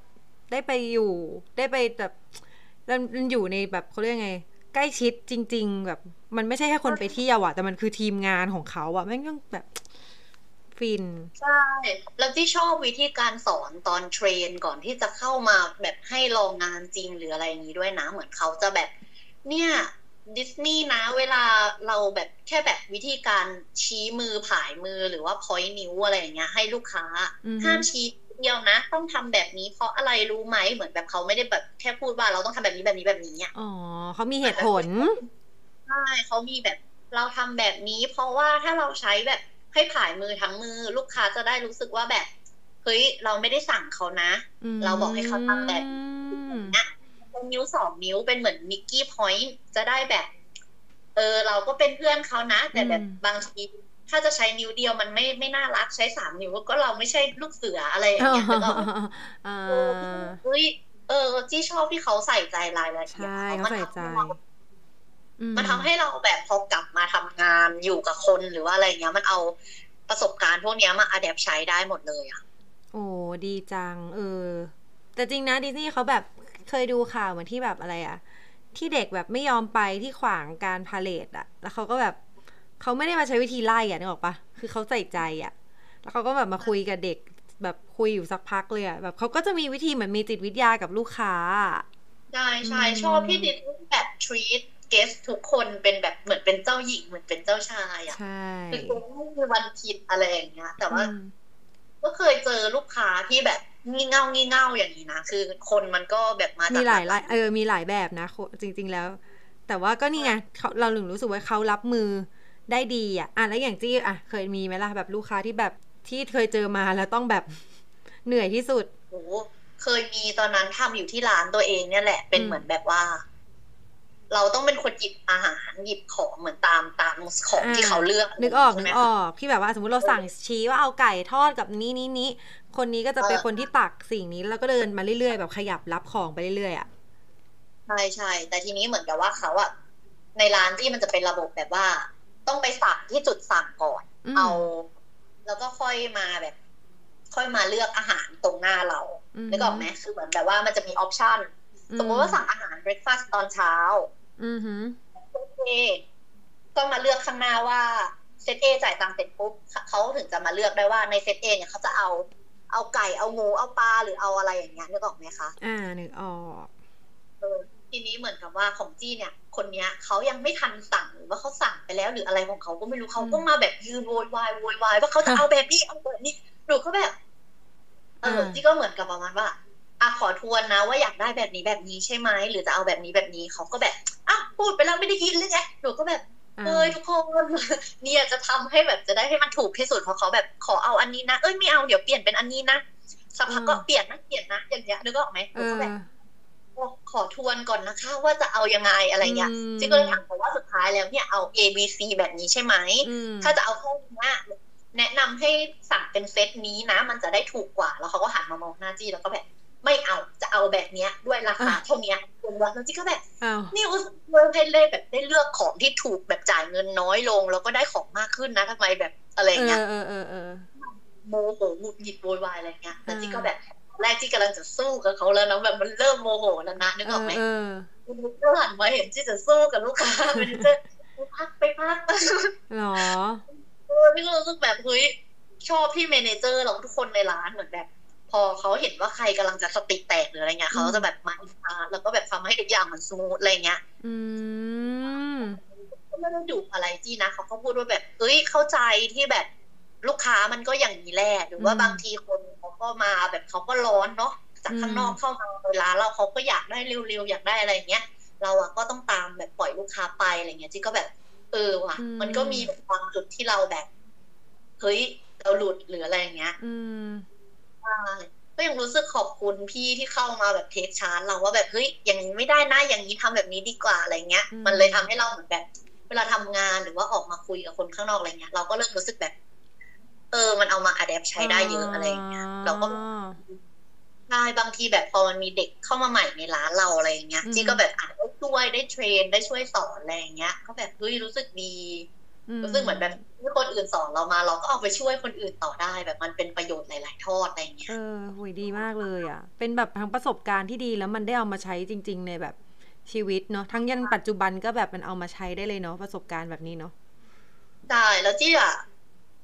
ได้ไปอยู่ ได้ไปแบบมันอยู่ในแบบเขาเรียกไง ใกล้ชิดจริง ๆ แบบ มันไม่ใช่แค่คนไปเที่ยวอะแต่มันคือทีมงานของเขาอะแม่งต้องแบบฟิน ใช่ แล้วที่ชอบวิธีการสอนตอน train ก่อนที่จะเข้ามาแบบให้ลองงานจริงหรืออะไรอย่างนี้ด้วยนะ เหมือนเขาจะแบบ เนี่ยดิสนีย์นะเวลาเราแบบแค่แบบวิธีการชี้มือผายมือหรือว่าพอยนิ้วอะไรอย่างเงี้ย ให้ลูกค้าอือฮึห้ามชี้ เดียวนะ ต้องทำแบบนี้ เพราะอะไรรู้ไหมเหมือนแบบเขาไม่ได้แบบแค่พูดว่าเราต้องทำแบบนี้แบบนี้แบบนี้อะอ๋อเขามีเหตุผลใช่เขามีแบบเราทำแบบนี้ เพราะว่าถ้าเราใช้แบบให้ผายมือทั้งมือ ลูกค้าจะได้รู้สึกว่าแบบเฮ้ยเราไม่ได้สั่งเขานะ เราบอกให้เขาทำแบบอืมเป็นนิ้วสองนิ้วเป็นเหมือนมิกกี้พอยต์จะได้แบบ เออ เราก็เป็นเพื่อนเขานะ แต่แบบอืมบางที ถ้าจะใช้นิ้วเดียวมันไม่ไม่น่ารักใช้สามนิ้วก็เราไม่ใช่ลูกเสืออะไรอย่างเงี้ยนึกออกไหมอ่าเออเฮ้ยเออจี้ชอบที่เขาใส่ใจรายละเอียดใช่เขาเขาใส่ใจอืมันทำให้เราแบบพอกลับมาทำงานอยู่กับคนหรือว่าอะไรเงี้ย มันเอาประสบการณ์พวกเนี้ยมาอัดแอปใช้ได้หมดเลยอะ โอ้ดีจัง เออ แต่จริงนะดิสนีย์เขาแบบเคยดูข่าวเหมือนที่แบบอะไรอะที่เด็กแบบไม่ยอมไปที่ขวางการพาเลทอะแล้วเขาก็แบบ เขาไม่ได้มาใช้วิธีไล่อะนึกออกปะคือเขาใส่ใจอะแล้วเขาก็แบบมาคุยกับเด็กแบบคุยอยู่สักพักเลยอะแบบเขาก็จะมีวิธีเหมือนมีจิตวิทยากับลูกค้าอะใช่ใช่อืมชอบที่ดิสนีย์แบบ treat guest ทุกคนเป็นแบบเหมือนเป็นเจ้าหญิงเหมือนเป็นเจ้าชายอะใช่คือคุณไม่มีวันผิดอะไรอย่างเงี้ย แต่ว่าอืมก็เคยเจอลูกค้าที่แบบงี่เง่างี่เง่าอย่างนี้นะคือคนมันก็แบบมามีจากหลายหลายเออมีหลายแบบนะโคจริง ๆแล้ว แต่ว่าก็นี่ไงเขาเราถึงรู้สึกว่าเขารับมือ ได้ดีอะอะแล้วอย่างจี้อะเคยมีไหมล่ะแบบลูกค้าที่แบบที่เคยเจอมาแล้วต้องแบบเหนื่อยที่สุดโอ้โหเคยมีตอนนั้นทำอยู่ที่ร้านตัวเองเนี่ยแหละเป็นอืมเหมือนแบบว่า เราต้องเป็นคนหยิบอาหารหยิบของเหมือนตามตามของที่เขาเลือกนึกออกใช่นึไหมกออกที่แบบว่าสมมติเราสั่งชี้ว่าเอาไก่ทอดกับนี้นี้นี้คนนี้ก็จะเป็นคนที่ตักสิ่งนี้ แล้วก็เดินมาเรื่อยๆแบบขยับรับของไปเรื่อยๆอะใช่ใช่แต่ทีนี้เหมือนกับว่าเขาอะในร้านที่มันจะเป็นระบบแบบว่า ต้องไปสั่งที่จุดสั่งก่อนอืมเอา แล้วก็ค่อยมาแบบ ค่อยมาเลือกอาหารตรงหน้าเราอืมนึกออกไหมคือเหมือนแบบว่ามันจะมี option สมมติว่าสั่งอาหาร breakfast ตอนเช้าอือหือโอเคก็มาเลือกข้างหน้าว่า set A จ่ายตังค์เสร็จปุ๊บเขาถึงจะมาเลือกได้ว่าใน set A เนี่ยเขาจะเอาเอาไก่เอาหมูเอาปลาหรือเอาอะไรอย่างเงี้ยนึกออกไหมคะ อ่านึกออกเออ ทีนี้เหมือนกับว่าของจี้เนี่ย คนเนี้ยเขายังไม่ทันสั่งหรือว่าเขาสั่งไปแล้วหรืออะไรของเขาก็ไม่รู้เขาก็มาแบบยืนโวยวายโวยวายว่าเขาจะเอาแบบนี้เอาแบบนี้หนูก็แบบเออจี้ก็เหมือนกับประมาณว่าอะขอทวนนะว่าอยากได้แบบนี้แบบนี้ใช่ไหมหรือจะเอาแบบนี้แบบนี้เขาก็แบบอะพูดไปแล้วไม่ได้ยินเลยไงหนูก็แบบอ่าเอ้ยทุกคนเนี่ยจะทำให้แบบจะได้ให้มันถูกที่สุดเพราะเขาแบบขอเอาอันนี้นะเอ้ยไม่เอาเดี๋ยวเปลี่ยนเป็นอันนี้นะสักพักก็เปลี่ยนนะเปลี่ยนนะอย่างเงี้ยนึกออกไหมหเอนูก็อแบบ ขอทวนก่อนนะคะ ว่าจะเอายังไงอะไรเงี้ยอืมจิ๊กก็เลยถามเขาว่าสุดท้ายแล้วเนี่ยเอา A B C แบบนี้ใช่ไหมอืมถ้าจะเอาแค่นี้แนะนำให้สั่งเป็นเซตนี้นะ มันจะได้ถูกกว่า แล้วเขาก็หันมามองหน้าจี้แล้วก็แบบไม่เอาจะเอาแบบเนี้ยด้วยราคาเท่าเนี้ยแล้วจี้ก็แบบอ้าวนี่อุตส่าห์เลือกให้เล่แบบได้เลือกของที่ถูกแบบจ่ายเงินน้อยลง แล้วก็ได้ของมากขึ้นนะทำไมแบบอะไรเอเงี้อยเออเออเออโมโหหงุดหงิดโวยวายอะไรเงี้ยแล้วอ่าจี้ก็แบบ แรกจี้กำลังจะสู้กับเขาแล้วนะแบบมันเริ่มโมโหแล้วนะนึกเอออกอไหมเออก็หันมาเห็นจี้จะสู้กับลูกค้าเป็นเจอไปพักไปพักหรอเออพี่ก็รู้สึกแบบเฮ้ยชอบพี่เมเนเจอร์เราทุกคนในร้านเหมือนแบบ พอเขาเห็นว่าใครกำลังจะสติแตกหรืออะไรเงี้ยเขาจะแบบมาอินทาแล้วก็แบบทำให้ทุกอย่างมันสมูทอะไรเงี้ย อืมก็ไม่ได้ดุอะไรจี้นะเขาก็พูดว่าแบบเอ้ยเข้าใจที่แบบลูกค้ามันก็อย่างนี้แหละหรือว่าอืมบางทีคนเขา ก็มาแบบเขาก็ร้อนเนาะจากข้างนอกเข้ามาในร้านเราเขาก็อยากได้เร็วๆอยากได้อะไรอย่างเงี้ยเราอะก็ต้องตามแบบปล่อยลูกค้าไปอะไรเงี้ยจี้ก็แบบ เออว่ะ มันก็มีแบบบางจุดที่เราแบบเฮ้ยเราหลุดหรืออะไรอย่างเงี้ย อืมใช่ก็ยังรู้สึกขอบคุณพี่ที่เข้ามาแบบเทคชาร์จเราว่าแบบเฮ้ยอย่างนี้ไม่ได้นะอย่างนี้ทำแบบนี้ดีกว่าอะไรเงี้ยอืมมันเลยทำให้เราเหมือนแบบ เวลาทำงานหรือว่าออกมาคุยกับคนข้างนอกอะไรเงี้ย เราก็เริ่มรู้สึกแบบเออ มันเอามาอัดแอปใช้ได้เยอะอะไรอย่างเงี้ยเราก็ใช่บางทีแบบพอมันมีเด็กเข้ามาใหม่ในร้านเราอะไรอย่างเงี้ยอืมจี้ก็แบบอาจจะได้ช่วยได้เทรนได้ช่วยสอนอะไรอย่างเงี้ย ก็แบบเฮ้ยรู้สึกดีรู้สึกเหมือนแบบที่คนอื่นสอนเรามาเราก็เอาไปช่วยคนอื่นต่อได้แบบมันเป็นประโยชน์หลาย ๆ ทอดอะไรอย่างเงี้ยเออหุยดีมากเลยอะ เป็นแบบทั้งประสบการณ์ที่ดีแล้วมันได้เอามาใช้จริง ๆ ในแบบชีวิตเนาะทั้งยันปัจจุบันก็แบบมันเอามาใช้ได้เลยเนาะประสบการณ์แบบนี้เนาะใช่แล้วจี้อะ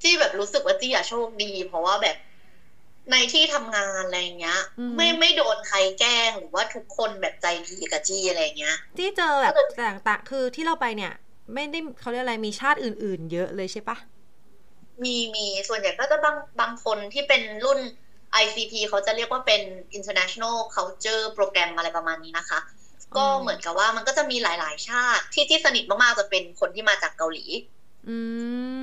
จี้แบบรู้สึกว่าจี้อะโชคดี เพราะว่าแบบในที่ทำงานอะไรอย่างเงี้ยอืมไม่ไม่โดนใครแกล้งหรือว่าทุกคนแบบใจดีกับจี้อะไรอย่างเงี้ยที่เจอแบบต่างๆคือที่เราไปเนี่ย ไม่ได้เขาเรียกอะไรมีชาติอื่น ๆ เยอะเลยใช่ปะมีมีส่วนใหญ่ก็จะบางบางคนที่เป็นรุ่น ICT เขาจะเรียกว่าเป็น International Culture Program อะไรประมาณนี้นะคะ ก็เหมือนกับว่ามันก็จะมีหลาย ๆ ชาติที่ที่สนิทมากๆจะเป็นคนที่มาจากเกาหลี อื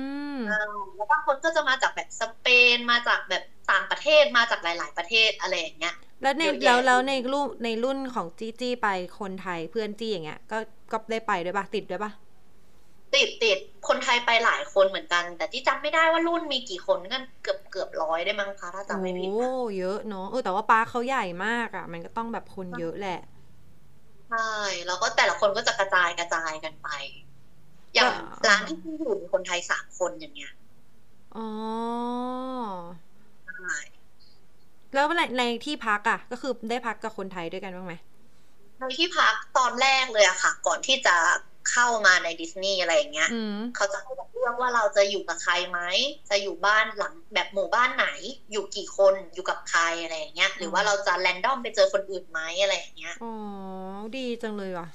มอ่า แล้วบางคนก็จะมาจากแบบสเปนมาจากแบบต่างประเทศมาจากหลาย ๆ ประเทศอะไรอย่างเงี้ยแล้วในเยอะแยะแล้วแล้วในรุ่นในรุ่นของจี้จี้ไปคนไทยเพื่อนจี้อย่างเงี้ยก็ก็ได้ไปด้วยปะติดด้วยปะติดติดคนไทยไปหลายคนเหมือนกัน แต่ที่จำไม่ได้ว่ารุ่นมีกี่คนกันเกือบเกือบร้อยได้มั้งคะถ้าจำไม่ผิดโอ้นะเยอะเนาะเออแต่ว่าปาร์คเขาใหญ่มากอะ มันก็ต้องแบบคนเยอะแหละใช่แล้วก็แต่ละคนก็จะกระจายกระจายกันไป อย่างก็ร้านที่พี่อยู่มีคนไทยสามคนอย่างเงี้ยอ๋อใช่แล้วในในที่พักอะ ก็คือได้พักกับคนไทยด้วยกันบ้างไหมในที่พักตอนแรกเลยอะค่ะ ก่อนที่จะเข้ามาในดิสนีย์อะไรอย่างเงี้ยอืมเขาจะให้เลือกว่าเราจะอยู่กับใครไหมจะอยู่บ้านหลังแบบหมู่บ้านไหน อยู่กี่คนอยู่กับใครอะไรอย่างเงี้ย หรือว่าเราจะแรนดอมไปเจอคนอื่นไหมอะไรอย่างเงี้ยอ๋อดีจังเลยว่ะ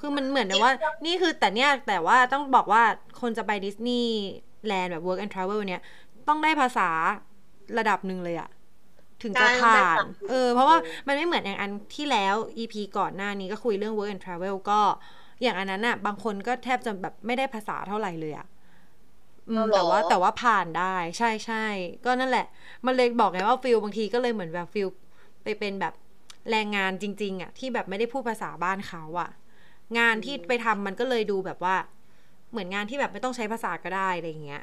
คือมันเหมือนนะว่า นี่คือแต่เนี่ยแต่ว่าต้องบอกว่าคนจะไปดิสนีย์แลนด์แบบ work and travel เนี่ย ต้องได้ภาษาระดับหนึ่งเลยอะถึงจะใช่ผ่านต้องได้ภาษาเออ เพราะว่ามันไม่เหมือนอย่างอันที่แล้ว EP ก่อนหน้านี้ก็คุยเรื่อง work and travel ก็ อย่างอันนั้นอะบางคนก็แทบจะแบบไม่ได้ภาษาเท่าไหร่เลยอะอืมเอาเหรอแต่ว่าแต่ว่าผ่านได้ใช่ใช่ก็นั่นแหละ มันเลยบอกไงว่า feel บางทีก็เลยเหมือนแบบ feel ไปเป็นแบบแรงงานจริง ๆอะที่แบบไม่ได้พูดภาษาบ้านเขาอะ งานที่ไปทำมันก็เลยดูแบบว่า เหมือนงานที่แบบไม่ต้องใช้ภาษาก็ได้อะไรอย่างเงี้ย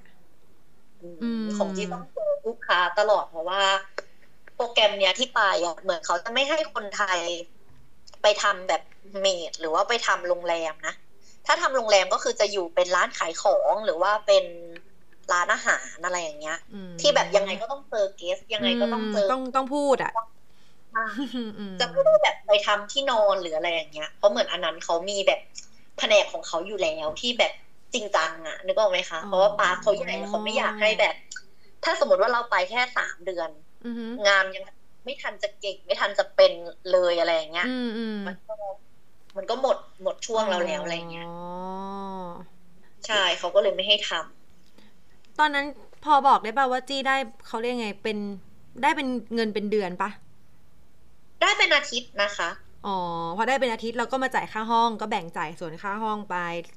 อืมของที่ต้องเจอลูกค้าตลอดเพราะว่า โปรแกรมเนี้ยที่ไปอะเหมือนเขาจะไม่ให้คนไทย ไปทำแบบ maid หรือว่าไปทำโรงแรมนะถ้าทำโรงแรมก็คือจะอยู่เป็นร้านขายของหรือว่าเป็นร้านอาหารอะไรอย่างเงี้ยอืมที่แบบยังไงก็ต้องเจอเกสยังไงก็ต้องเจอต้องต้องพูดอะอ่าอืม จะไม่ได้แบบไปทำที่นอนหรืออะไรอย่างเงี้ย เพราะเหมือนอันนั้นเขามีแบบแผนกของเขาอยู่แล้วที่แบบจริงจังอะนึกออกไหมคะ เพราะว่าปาร์คเขาใหญ่แล้วเขาไม่อยากให้แบบ ถ้าสมมติว่าเราไปแค่สามเดือนอือฮึงานยังไม่ทันจะเก่งไม่ทันจะเป็นเลยอะไรอย่างเงี้ยอืมอืมมันก็มันก็หมดหมดช่วงเราแล้วอะไรเงี้ยอ๋อใช่เขาก็เลยไม่ให้ทำตอนนั้นพอบอกได้ป่าวว่าจี้ได้เขาเรียกไงเป็นได้เป็นเงินเป็นเดือนปะ ได้เป็นอาทิตย์นะคะ อ๋อพอได้เป็นอาทิตย์เราก็มาจ่ายค่าห้องก็แบ่งจ่ายส่วนค่าห้องไป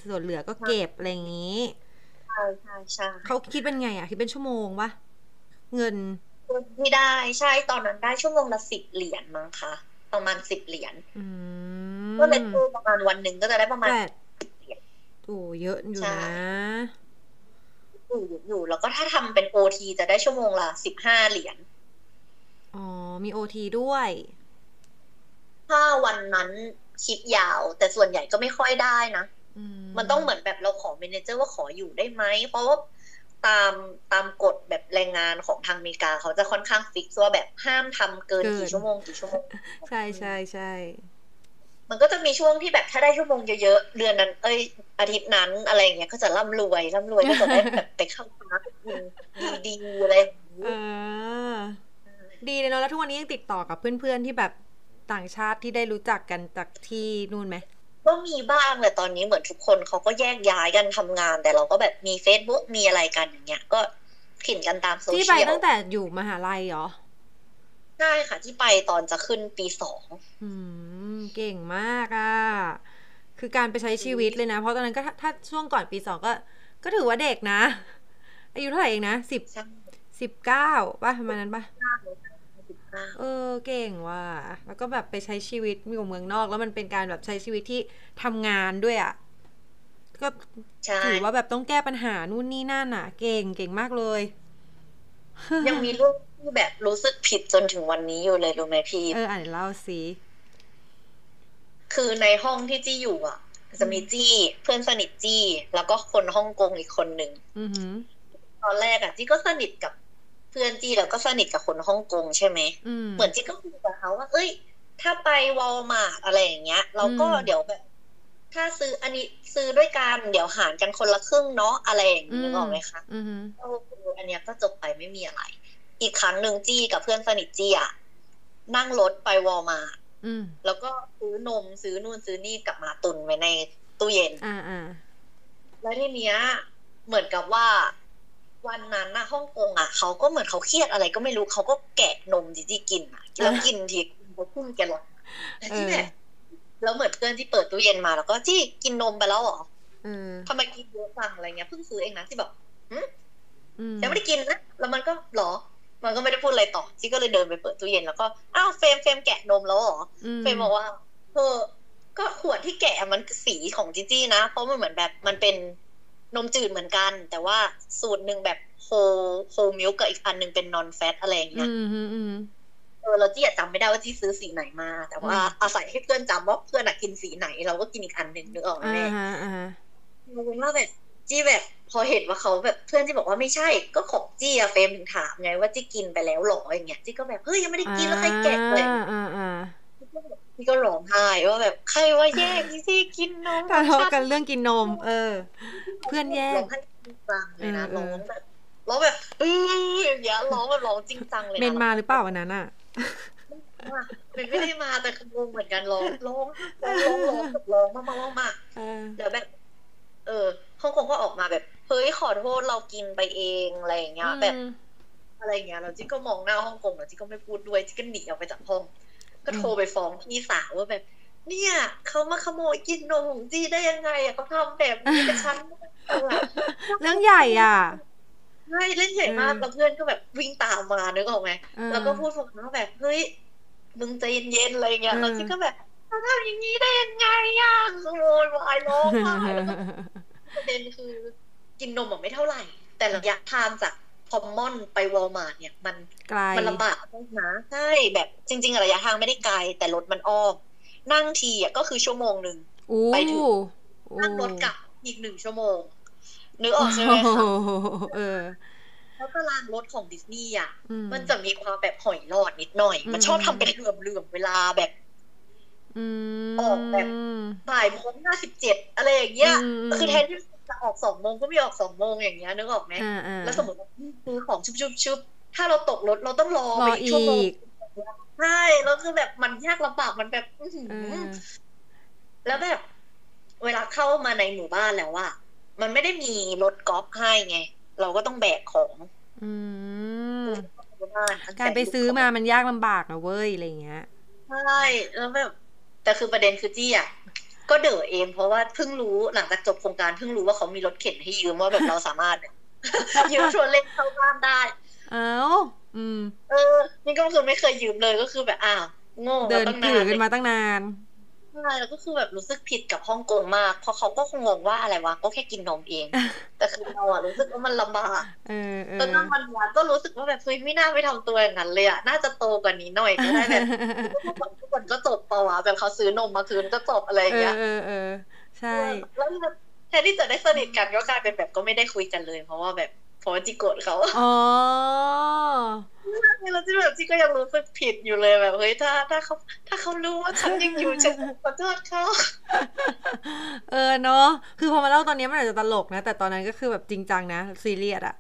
ส่วนเหลือก็เก็บอะไรอย่างนี้ใช่ใช่ใช่เขาคิดเป็นไงอะคิดเป็นชั่วโมงปะเงินที่ได้ใช่ตอนนั้นได้ชั่วโมงละสิบเหรียญมั้งคะประมาณสิบเหรียญอืมก็เลยคือประมาณวันหนึ่งก็จะได้ประมาณแปดโอ้เยอะอยู่ใช่นะอยู่อยู่แล้วก็ถ้าทำเป็น OT จะได้ชั่วโมงละสิบห้าเหรียญอ๋อมี OT ด้วย ถ้าวันนั้นคิดยาว แต่ส่วนใหญ่ก็ไม่ค่อยได้นะอืมันต้องเหมือนแบบเราขอ manager ว่าขออยู่ได้ไหมเพราะว่าตามตามกฎแบบแรงงานของทางอเมริกา เขาจะค่อนข้าง fix ว่าแบบห้ามทำเกินกี่ชั่วโมงกี่ชั่วโมง ใช่ใช่ใช่มันก็จะมีช่วงที่แบบถ้าได้ชั่วโมงเยอะๆเดือนนั้น เอ้ยอาทิตย์นั้นอะไรอย่างเงี้ยก็จะร่ำรวยร่ำรวยก็จะได้แบบไปเข้าคลาสดีๆอะไรอย่างงี้เออดีเลยเนาะแล้วทุกวันนี้ยังติดต่อกับเพื่อนๆที่แบบ ต่างชาติที่ได้รู้จักกันจากที่นู่นไหมก็มีบ้างแต่ตอนนี้เหมือนทุกคนเขาก็แยกย้ายกันทำงาน แต่เราก็แบบมี Facebook มีอะไรกันอย่างเงี้ย ก็ขินกันตามโซที่เชีไปยลตั้งแต่อยู่มหาลัยเหรอใช่ค่ะ ที่ไปตอนจะขึ้นปีสองอืมเก่งมากอะคือการไปใช้ชีวิตเลยนะ เพราะตอนนั้นก็ถ้าถ้าช่วงก่อนปีสองก็ ก็ถือว่าเด็กนะ อายุเท่าไหร่เองนะสิบใช่สิบเก้าป่ะประมาณนั้นป่ะสิบห้า เออเก่งว่ะแล้วก็แบบไปใช้ชีวิตอยู่เมืองนอก แล้วมันเป็นการแบบใช้ชีวิตที่ทำงานด้วยอะก็ใช่ถือว่าแบบต้องแก้ปัญหานู่นนี่นั่นอะ เก่งเก่งมากเลย ยังมีเรื่องที่แบบรู้สึกผิดจนถึงวันนี้อยู่เลยรู้ไหมพี่เอออ่านเล่าสิคือในห้องที่จี้อยู่อะ จะมีจี้เพื่อนสนิทจี้ แล้วก็คนฮ่องกงอีกคนหนึ่งอือหือตอนแรกอะจี้ก็สนิทกับ เพื่อนจี้แล้วก็สนิทกับคนฮ่องกงใช่ไหมอืมเหมือนจี้ก็คุยกับเขาว่า เอ้ย ถ้าไปวอลมาร์ทอะไรอย่างเงี้ย เราก็อืมเดี๋ยวแบบ ถ้าซื้ออันนี้ซื้อด้วยกันเดี๋ยวหารกันคนละครึ่งเนาะอะไรอย่างนี้นึกออกไหมคะอือหือเอออันเนี้ยก็จบไปไม่มีอะไร อีกครั้งหนึ่งจี้กับเพื่อนสนิทจี้อะนั่งรถไปวอลมาร์ทอืมแล้วก็ซื้อนมซื้อนู่นซื้อนี่กลับมาตุนไว้ในตู้เย็น อ่าอ่าแล้วทีเนี้ย เหมือนกับว่า วันนั้นน่ะฮ่องกงอะเขาก็เหมือนเขาเครียดอะไรก็ไม่รู้เขาก็แกะนมจีจี้กินอะแล้วกินทีเขาพุ่งแกหลอดแต่ที่แบบแล้วเหมือนเพื่อนที่เปิดตู้เย็นมาแล้วก็จี้กินนมไปแล้วเหรอเออทำไมกินเยอะจังอะไรเงี้ยเพิ่งซื้อเองนะที่แบบอืมยังไม่ได้กินนะแล้วมันก็หรอ มันก็ไม่ได้พูดอะไรต่อจี้ก็เลยเดินไปเปิดตู้เย็นแล้วก็อ้าวเฟรมเฟรมแกะนมแล้วเหรออืมเฟรมบอกว่าเออก็ขวดที่แกะมันคือสีของจีจี้นะ เพราะมันเหมือนแบบมันเป็น นมจืดเหมือนกัน แต่ว่าสูตรหนึ่งแบบโฮ whole milk กับอีกอันหนึ่งเป็น non-fat อะไรอย่างเงี้อืยมอืมอืมเออเราจี้อะจำไม่ได้ว่าจี้ซื้อสีไหนมา แต่ว่าอืมอาศัยให้เพื่อนจำว่าเพื่อนอะกินสีไหน เราก็กินอีกอันหนึ่งนึกออกไหมอ่าแม่ฮะอ่าฮะเราเป็นว่าแบบจี้แบบพอเห็นว่าเขาแบบเพื่อนจี้บอกว่าไม่ใช่ ก็ของจี้อะเฟรมถึงถามไงว่าจี้กินไปแล้วหรออย่างเงี้ยจี้ก็แบบเฮ้ยยังไม่ได้กินแล้วใครแกะเลยอ่าอ่าอ่า พี่ก็ร้องไห้ว่าแบบใครว่าแย่งที่ที่กินนมทะเลาะกันเรื่องกินนม เออ เพื่อนแย่ร้งองไห้จริงจังเลยนะเออร้เออองแบบร้องแบบเอออย่างเงี้ยร้องแบบร้องจริงจังเลยนะเมนมาหรือเปล่าวันนั้นอะว่าเป็นไม่ได้มาแต่คืองงเหมือนกันร้องร้องร้องร้องแบบร้องมากมากมากเออเดี๋ยวแบบ เออฮ่องกงก็ออกมาแบบเฮ้ยขอโทษเรากินไปเองอะไรอย่างเงี้ยแบบอะไรอย่างเงี้ยแล้วจิ๊กก็มองหน้าฮ่องกงแล้วจิ๊กก็ไม่พูดด้วยจิ๊กก็หนีออกไปจากห้อง ก็โทรไปฟ้องพี่สาวว่าแบบ เนี่ยเขามาขโมยกินนมของจี้ได้ยังไงอะเขาทำแบบนี้กับฉันเออเรื่องใหญ่อะใช่เล่นใหญ่มากเออแล้วเพื่อนก็แบบวิ่งตามมานึกออกไหมเออแล้วก็พูดฟังว่าแบบเฮ้ยมึงใจเย็นๆอะไรเงี้ยเออแล้วจิ๊กก็แบบเขาทำอย่างนี้ได้ยังไงอะโวยวายร้องไห้แล้วก็ประเด็นคือกินนมอะไม่เท่าไหร่ แต่ระยะทางจากพอมมอนไปวอลมาร์ทเนี่ยมัน ไกลมันลำบากมากนะใช่แบบจริง ๆ ระยะทางไม่ได้ไกล แต่รถมันอ้อมนั่งทีอะก็คือชั่วโมงหนึ่งอู้ไปถึงนั่งรถกลับอีกหนึ่งชั่วโมงนึกออกใช่ไหมคะโอ้โหเออแล้วตารางรถของดิสนีย์อะอืมันจะมีความแบบหอยหลอดนิดหน่อย มันชอบทำเป็นเหลื่อมๆเวลาแบบอืมออกแบบบ่ายโมงห้าสิบเจ็ดอะไรอย่างเงี้ยอืมคือแทนที่จะออกสองโมงก็ไม่ออกสองโมงอย่างเงี้ยนึกออกไหมอ่าอ่าแล้วสมมติว่าพี่ซื้อของชุบชุบชุบท ถ้าเราตกรถเราต้องรอรอไปอีกชั่วโมงอีกใช่แล้วคือแบบมันยากลำบากมันแบบอื้อหือเออแล้วแบบ เวลาเข้ามาในหมู่บ้านแล้วอะมันไม่ได้มีรถกอล์ฟให้ไง เราก็ต้องแบกของอืมในบ้านการไปซื้อมามันยากลำบากนะเว้ยอะไรเงี้ยใช่แล้วแบบ แต่คือประเด็นคือจี้อะก็เด๋อเองเพราะว่าเพิ่งรู้หลังจากจบโครงการเพิ่งรู้ว่าเขามีรถเข็นให้ยืมว่าแบบเราสามารถยืมชวนเล่นเข้าบ้านได้เอ้าอืม เออ นี่ก็คือไม่เคยยืมเลยก็คือแบบอ้าวโง่เดินมาตั้งถืนาอนกันมาตั้งนานใช่แล้วก็คือแบบรู้สึกผิดกับฮ่องกงมาก เพราะเขาก็คงงงว่าอะไรวะ ก็แค่กินนมเอง แต่คือเราอะรู้สึกว่ามันลำบากเออเอแล้วอนั่งวันวันก็รู้สึกว่าแบบเฮ้ยไม่น่าไปทำตัวอย่างนั้นเลยอะน่าจะโตกว่านี้หน่อยก็ได้แบบทุกคนทุกคนก็จบปะวะแบบเขาซื้อนมมาคืนก็จบอะไรอย่างเอเงี้อยเออเออใช่ แล้วแบบแทนที่จะได้สนิทกันก็กลายเป็นแบบก็ไม่ได้คุยกันเลย เพราะว่าแบบ เพราะว่าจิโกรธเขาอ๋อแล้วที่แบบที่ก็ยังรู้สึกผิดอยู่เลยแบบเฮ้ยถ้าถ้าเขาถ้าเขารู้ว่าฉันยังอยู่ฉันขอโทษเขาเออเนาะคือพอมาเล่าตอนนี้มันอาจจะตลกนะ แต่ตอนนั้นก็คือแบบจริงจังนะซีเรียสอะ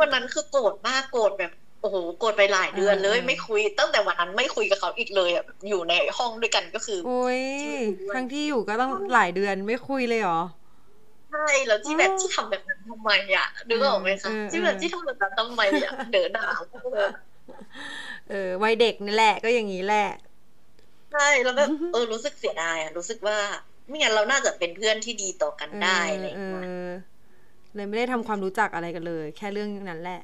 วันนั้นคือโกรธมากโกรธแบบโอ้โหโกรธไปหลายเดือนเลยเออไม่คุยตั้งแต่วันนั้นไม่คุยกับเขาอีกเลยอะอยู่ในห้องด้วยกันก็คือโอ้ยทั้งที่อยู่ก็ต้องหลายเดือนไม่คุยเลยเหรอใช่แล้วที่แบบที่ทำแบบนั้นทำไมอะนึกออกไหมคะเออเออที่แบบที่ทำแบบนั้นทำไมอะเดินหนาวเออวัยเด็กนี่แหละก็อย่างนี้แหละใช่แล้วแบบเออรู้สึกเสียดายอะรู้สึกว่าไม่งั้นเราน่าจะเป็นเพื่อนที่ดีต่อกันได้อะไรอย่างเอเงี้ยอเลยไม่ได้ทำความรู้จักอะไรกันเลย แค่เรื่องนั้นแหละ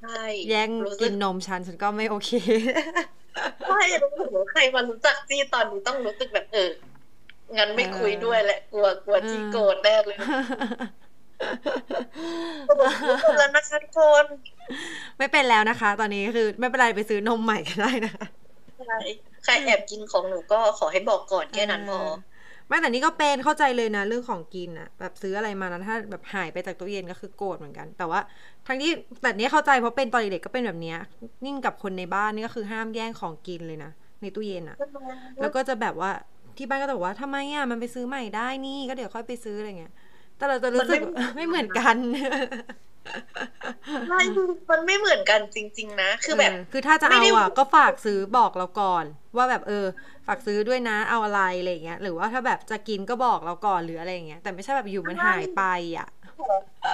ใช่แย่งรู้สึกินนมฉันฉันก็ไม่โอเคใช่รู้สึกว่าใครมารู้จักจี้ตอนนี้ต้องรู้สึกแบบเออ งั้นไม่คุยด้วยแหละกลัวกลัวจี้โกรธแน่เลยสรุปไม่เป็นแล้วนะคะทุกคนไม่เป็นแล้วนะคะ ตอนนี้คือไม่เป็นไรไปซื้อนมใหม่ก็ได้นะคะใช่ใครแอบกินของหนูก็ขอให้บอกก่อนแค่นั้นพอไม่แต่นี่ก็เป็นเข้าใจเลยนะเรื่องของกินอะแบบซื้ออะไรมาแล้วถ้าแบบหายไปจากตู้เย็นก็คือโกรธเหมือนกัน แต่ว่าทั้งที่แต่เนี้ยเข้าใจเพราะเป็นตอนเด็กๆก็เป็นแบบเนี้ยนิ่งกับคนในบ้านนี่ก็คือห้ามแย่งของกินเลยนะในตู้เย็นอะแล้วก็จะแบบว่า ที่บ้านก็จะบอกว่าทำไมอะมันไปซื้อใหม่ได้นี่ก็เดี๋ยวค่อยไปซื้ออะไรเงี้ย แต่เราจะรู้สึกมันไม่ไม่เหมือนกันใช่มันไม่เหมือนกันจริง ๆ นะ คือแบบเออคือถ้าจะไม่เอาได้อะก็ฝากซื้อบอกเราก่อน ว่าแบบเออ ฝากซื้อด้วยนะเอาอะไรอะไรอย่างเงี้ย หรือว่าถ้าแบบจะกินก็บอกเราก่อนหรืออะไรอย่างเงี้ย แต่ไม่ใช่แบบอยู่มันหายไปอะ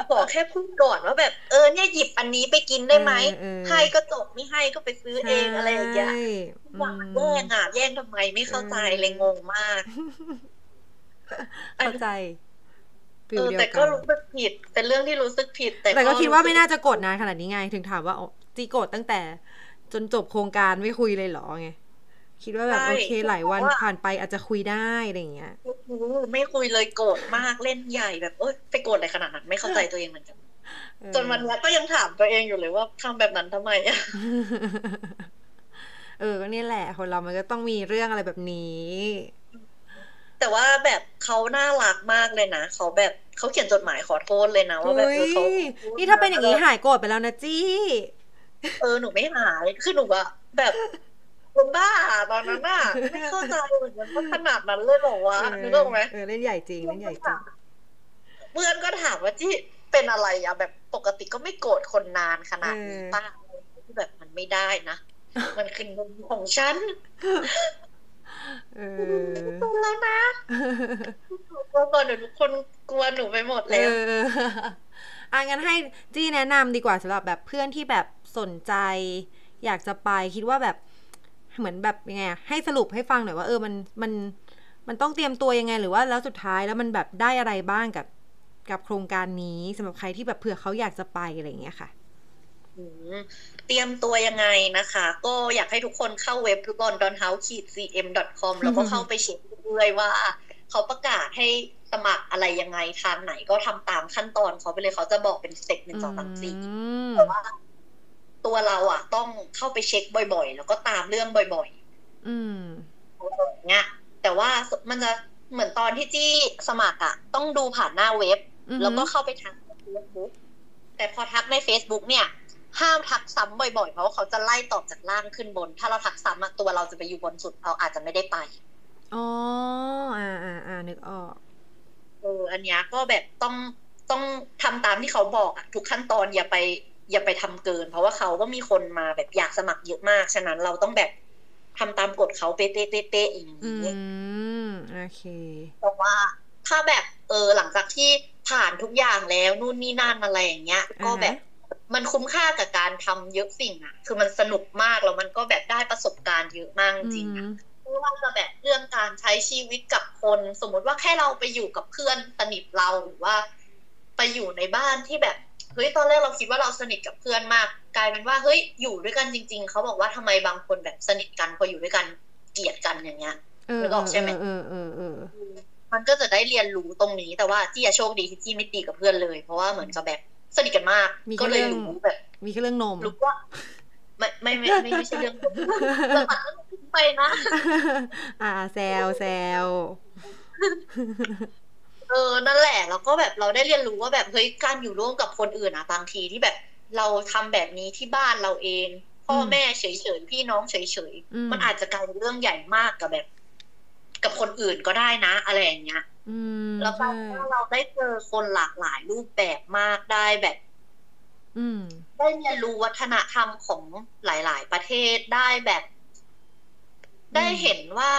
ขอแค่พูดก่อนว่าแบบเออเนี่ยหยิบอันนี้ไปกินได้ไหมเออเออให้ก็จบไม่ให้ก็ไปซื้อเองอะไรอย่างเงี้ยใช่อยากแย่งอะแย่งทำไมไม่เข้าใจเลยงงมาก เข้าใจฟิเอลอเดียวแต่กัก็นรู้สึกผิดเป็นเรื่องที่รู้สึกผิด แต่แต่ก็คิดว่าไม่น่ารู้สึจะโกรธนานขนาดนี้ไง ถึงถามว่าอ๋อจีโกรธตั้งแต่ จนจบโครงการไม่คุยเลยเหรอไงคิดว่าแบบโอเคหลายวันผ่านไปอาจจะคุยได้อะไรอย่างเงี้ยก ไม่คุยเลยโกรธมากเล่นใหญ่แบบเอ้ยไปโกรธอะไรขนาดนั้นไม่เข้าใจตัวเองเหมือนกันเออจนวันนี้ก็ยังถามตัวเองอยู่เลยว่าทำแบบนั้นทำไมอะเออก็นี่แหละคนเรามันก็ต้องมีเรื่องอะไรแบบนี้ แต่ว่าแบบเขาน่ารักมากเลยนะเขาแบบเขาเขียนจดหมายขอโทษเลยนะว่าแบบเออเขาอุ๊ยนี่ถ้าเป็นอย่างนี้หายโกรธไปแล้วนะจี้ เออหนูไม่หายคือหนูอะแบบ คนบ้าตอนนั้นอะไม่เข้าใจเหมือนกันว่าขนาดนั้นเลยเหรอวะนึกออกไหมเออเล่นใหญ่จริงเล่นใหญ่จริงเพื่อนก็ถามว่าจี้เป็นอะไรอะแบบปกติก็ไม่โกรธคนนานขนาดนี้เออป้าที่แบบมันไม่ได้นะ มันคือนมของฉันเออเป็นแล้วนะกลัวก่อนเดี๋ยวทุกคนกลัวหนูไปหมดเอแล้วออะงั้นให้จี้แนะนำดีกว่าสำหรับแบบเพื่อนที่แบบสนใจ อยากจะไปคิดว่าแบบ เหมือนแบบยังไงอะให้สรุปให้ฟังหน่อยว่าเออมันมันมันต้องเตรียมตัวยังไง หรือว่าแล้วสุดท้ายแล้วมันแบบได้อะไรบ้างกับกับโครงการนี้สำหรับใครที่แบบเผื่อเขาอยากจะไปอะไรอย่างเงี้ยค่ะอืมเตรียมตัวยังไงนะคะ ก็อยากให้ทุกคนเข้าเว็บ londonhouse-cm.com แล้วก็เข้าไปเช็คด้วยว่า เขาประกาศให้สมัครอะไรยังไงทางไหนก็ทำตามขั้นตอนเขาไปเลยเขาจะบอกเป็น step หนึ่งสองสามสี่อืมแต่ว่า ตัวเราอะ ต้องเข้าไปเช็คบ่อยๆ แล้วก็ตามเรื่องบ่อยอืมๆเงี้ยแต่ว่ามันจะเหมือนตอนที่จี้สมัครอะ ต้องดูผ่านหน้าเว็บอือหือแล้วก็เข้าไปทักใน Facebook แต่พอทักใน Facebook เนี่ย ห้ามทักซ้ำบ่อยๆ เพราะว่าเขาจะไล่ตอบจากล่างขึ้นบน ถ้าเราทักซ้ำอะตัวเราจะไปอยู่บนสุดเราอาจจะไม่ได้ไปอ๋ออ่าอ่าอ่านึกออกเอออันเนี้ยก็แบบต้องต้องทำตามที่เขาบอกอะทุกขั้นตอนอย่าไป อย่าไปทำเกิน เพราะว่าเขาก็มีคนมาแบบอยากสมัครเยอะมาก ฉะนั้นเราต้องแบบทำตามกฎเขาเป๊ะๆเป๊ะๆอย่างอืนี้มโอเคเพราะว่าถ้าแบบเออหลังจากที่ผ่านทุกอย่างแล้วนู่นนี่นั่นอะไรอย่างเงี้ยอ่าฮะก็แบบมันคุ้มค่ากับการทำเยอะสิ่งอะคือมันสนุกมากแล้วมันก็แบบได้ประสบการณ์เยอะมากจอืริงๆอะมไม่ว่าจะแบบเรื่องการใช้ชีวิตกับคน สมมติว่าแค่เราไปอยู่กับเพื่อนสนิทเราหรือว่า ไปอยู่ในบ้านที่แบบเฮ้ยตอนแรกเราคิดว่าเราสนิทกับเพื่อนมาก กลายเป็นว่าเฮ้ยอยู่ด้วยกันจริง ๆเขาบอกว่าทำไมบางคนแบบสนิทกันพออยู่ด้วยกันเกลียดกันอย่างเงี้ยเออนึกออกใช่ไหมเออเออเออมันก็จะได้เรียนรู้ตรงนี้แต่ว่าจี้อะโชคดีที่จี้ไม่ตีกับเพื่อนเลย เพราะว่าเหมือนกับแบบสนิทกันมาก ก็เลยรู้แบบ มีแค่เรื่องนมรู้ว่าไม่ไม่ไม่ไม่ไม่ใช่เรื่องแต่มันก็ไปนะ อ่าแซวแซว เออนั่นแหละแล้วก็แบบเราได้เรียนรู้ว่าแบบเฮ้ยการอยู่ร่วมกับคนอื่นอะบางทีที่แบบเราทำแบบนี้ที่บ้านเราเอง พ่อแม่เฉยๆพี่น้องเฉยอืมๆมันอาจจะกลายเป็นเรื่องใหญ่มากกับแบบ กับคนอื่นก็ได้นะ อะไรอย่างเงี้ยอืมแล้วก็ใช่เราได้เจอคนหลากหลายรูปแบบมากได้แบบอืมได้เรียนรู้วัฒนธรรมของหลาย ๆ ประเทศได้แบบ ได้เห็นว่า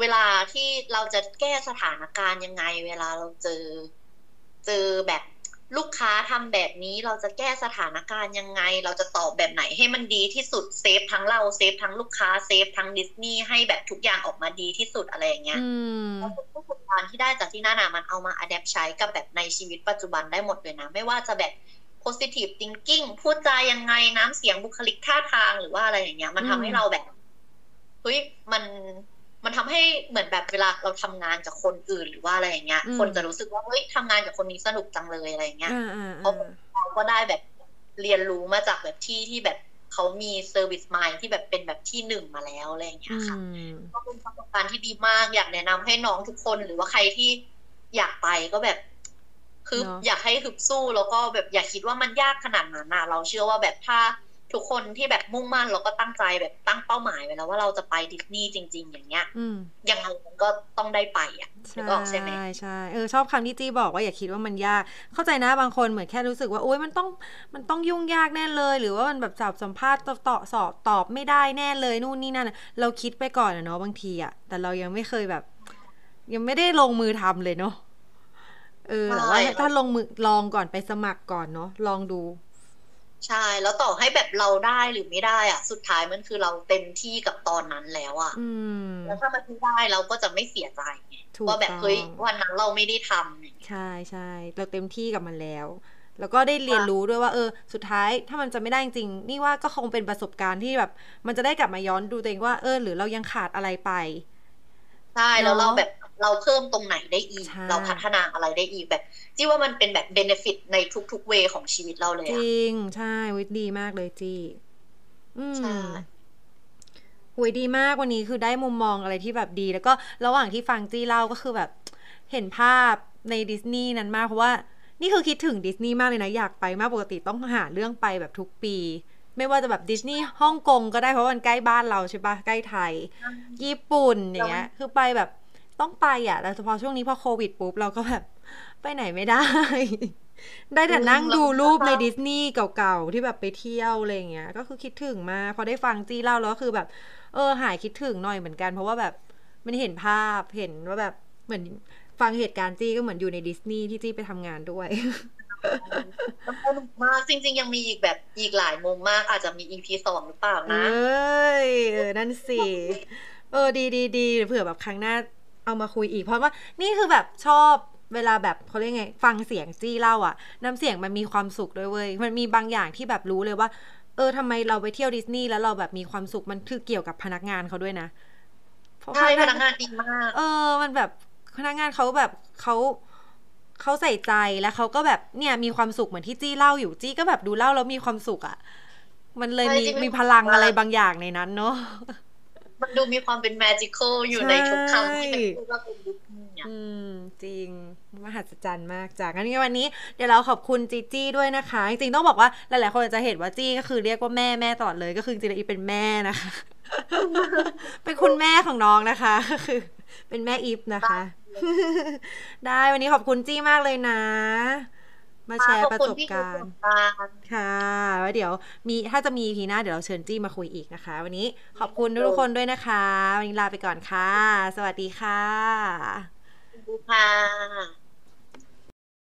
เวลาที่เราจะแก้สถานการณ์ยังไง เวลาเราเจอ เจอแบบลูกค้าทำแบบนี้เราจะแก้สถานการณ์ยังไง เราจะตอบแบบไหนให้มันดีที่สุด save ทั้งเรา save ทั้งลูกค้า save ทั้งดิสนีย์ให้แบบทุกอย่างออกมาดีที่สุดอะไรอย่างเงี้ยอืมแล้วประสบการณ์ที่ได้จากที่นั่นอะมันเอามา adapt ใช้กับแบบในชีวิตปัจจุบันได้หมดเลยนะ ไม่ว่าจะแบบ positive thinking พูดจายังไงน้ำเสียงบุคลิกท่าทางหรือว่าอะไรอย่างเงี้ย มันทำให้อืมเราแบบเฮ้ยมัน มันทำให้เหมือนแบบเวลาเราทำงานกับคนอื่นหรือว่าอะไรอย่างเงี้ย คนจะรู้สึกว่าเฮ้ยทำงานกับคนนี้สนุกจังเลยอะไรอย่างเงี้ยอ่าอ่าเพราะอ่าเราก็ได้แบบเรียนรู้มาจากแบบที่ที่แบบเขามีเซอร์วิสมายที่แบบเป็นแบบที่หนึ่งมาแล้วอะไรอย่างเงี้อืยค่ะมก็เป็นประสบการณ์ที่ดีมากอยากแนะนำให้น้องทุกคนหรือว่าใครที่อยากไปก็แบบคือเนอะอยากให้ฮึบสู้แล้วก็แบบอย่าคิดว่ามันยากขนาดนั้นนะเราเชื่อว่าแบบถ้า ทุกคนที่แบบมุ่งมั่นแล้วก็ตั้งใจแบบตั้งเป้าหมายไว้แล้วว่าเราจะไปดิสนีย์จริง ๆ อย่างเงี้ยอืมยังไงมันก็ต้องได้ไปอะนึใช่กออกใช่ไหมใช่เออชอบคำที่จี้บอกว่าอย่าคิดว่ามันยาก เข้าใจนะบางคนเหมือนแค่รู้สึกว่าโอ๊ยมันต้องมันต้องยุ่งยากแน่เลย หรือว่ามันแบบสอบสัมภาษณ์ตอบตอบสอบตอบไม่ได้แน่เลยนู่นนี่นั่นอะเราคิดไปก่อนอะเนาะบางทีอะแต่เรายังไม่เคยแบบ ยังไม่ได้ลงมือทำเลยเนาะเออแต่ว่าใช่ถ้าลงมือลองก่อนไปสมัครก่อนเนาะลองดู ใช่ แล้วต่อให้แบบเราได้หรือไม่ได้อะสุดท้ายมันคือเราเต็มที่กับตอนนั้นแล้วอะอืมแล้วถ้ามันไม่ได้เราก็จะไม่เสียใจไงถูกว่าแบบต้องเฮ้ยวันนั้นเราไม่ได้ทำเนี่ยใช่ใช่เราเต็มที่กับมันแล้ว แล้วก็ได้เรียนรู้ด้วยว่า เออ สุดท้ายถ้ามันจะไม่ได้จริงๆนี่ว่าก็คงเป็นประสบการณ์ที่แบบ มันจะได้กลับมาย้อนดูตัวเองว่าเออ หรือเรายังขาดอะไรไปใช่แล้วเนอะเราแบบ เราเพิ่มตรงไหนได้อีกใช่เราพัฒนาอะไรได้อีกแบบที่ว่ามันเป็นแบบเบนฟิตในทุกๆเวของชีวิตเราเลยจอะริง ใช่วิดีมากเลยจีอืมใช่หุยดีมากวันนี้คือได้มุมมองอะไรที่แบบดี แล้วก็ระหว่างที่ฟังจี้เล่าก็คือแบบ เห็นภาพในดิสนีย์นั้นมากเพราะว่านี่คือคิดถึงดิสนีย์มากเลยนะ อยากไปมากปกติต้องหาเรื่องไปแบบทุกปี ไม่ว่าจะแบบดิสนีย์ฮ่องกงก็ได้เพราะมันใกล้บ้านเราใช่ปะใกล้ไทย ญี่ปุ่นอย่างเงี้ยคือไปแบบ ต้องไปอะแต่เฉพาะช่วงนี้พอโควิดปุ๊บเราก็แบบไปไหนไม่ได้ ได้แต่นั่งดูรูปในดิสนีย์เก่าๆ ที่แบบไปเที่ยวอะไรอย่างเงี้ย ก็คือคิดถึงมากพอได้ฟังจี้เล่าแล้วก็คือแบบ เออ หายคิดถึงหน่อยเหมือนกัน เพราะว่าแบบมันเห็นภาพเห็นว่าแบบเหมือนฟังเหตุการณ์จี้ก็เหมือนอยู่ในดิสนีย์ที่จี้ไปทำงานด้วยมันสนุกมากจริง ๆ ยังมีอีกแบบอีกหลายมุมมาก อาจจะมี EP สองหรือเปล่าเอนะ้ยเออนั่นสิ เออดีดีดีเผื่อแบบครั้งหน้า เอามาคุยอีก เพราะว่านี่คือแบบชอบเวลาแบบเขาเรียกไง ฟังเสียงจี้เล่าอะน้ำเสียงมันมีความสุขด้วยเว้ยมันมีบางอย่างที่แบบรู้เลยว่า เออทำไมเราไปเที่ยวดิสนีย์แล้วเราแบบมีความสุขมันคือเกี่ยวกับพนักงานเขาด้วยนะเพราะใช่พพนันักกงานดีมาก เออ มันแบบพนักงานเขาแบบเขาเขาใส่ใจแล้วเขาก็แบบเนี่ยมีความสุขเหมือนที่จี้เล่าอยู่จี้ก็แบบดูเล่าแล้วมีความสุขอะ่ะ มันเลยมีใช่จริงๆมีพลังอะไรบางอย่างในนั้นเนาะ มันดูมีความเป็นแมจิคอลอยู่ใช่ในทุกคำที่เป็นพูดว่าเป็นดิสนีย์อะอืม จริง มหัศจรรย์มากจากงั้นวันนี้เดี๋ยวเราขอบคุณจีจี้ด้วยนะคะ จริงๆต้องบอกว่าหลายๆคนอาจจะเห็นว่าจี้ก็คือเรียกว่าแม่แม่ตลอดเลย ก็คือจริงๆแล้วอีเป็นแม่นะคะ เป็นคุณแม่ของน้องนะคะก็คือเป็นแม่อีฟนะคะ ได้วันนี้ขอบคุณจี้มากเลยนะ มาแชร์ขอบประคุณสบที่การดูณ์การค่ะแล้วเดี๋ยวมีถ้าจะมีทีหน้าเดี๋ยวเราเชิญจี้มาคุยอีกนะคะ วันนี้ขอบคุณทุกคนด้วยนะคะ วันนี้ลาไปก่อนค่ะ สวัสดีค่ะดูค่ะ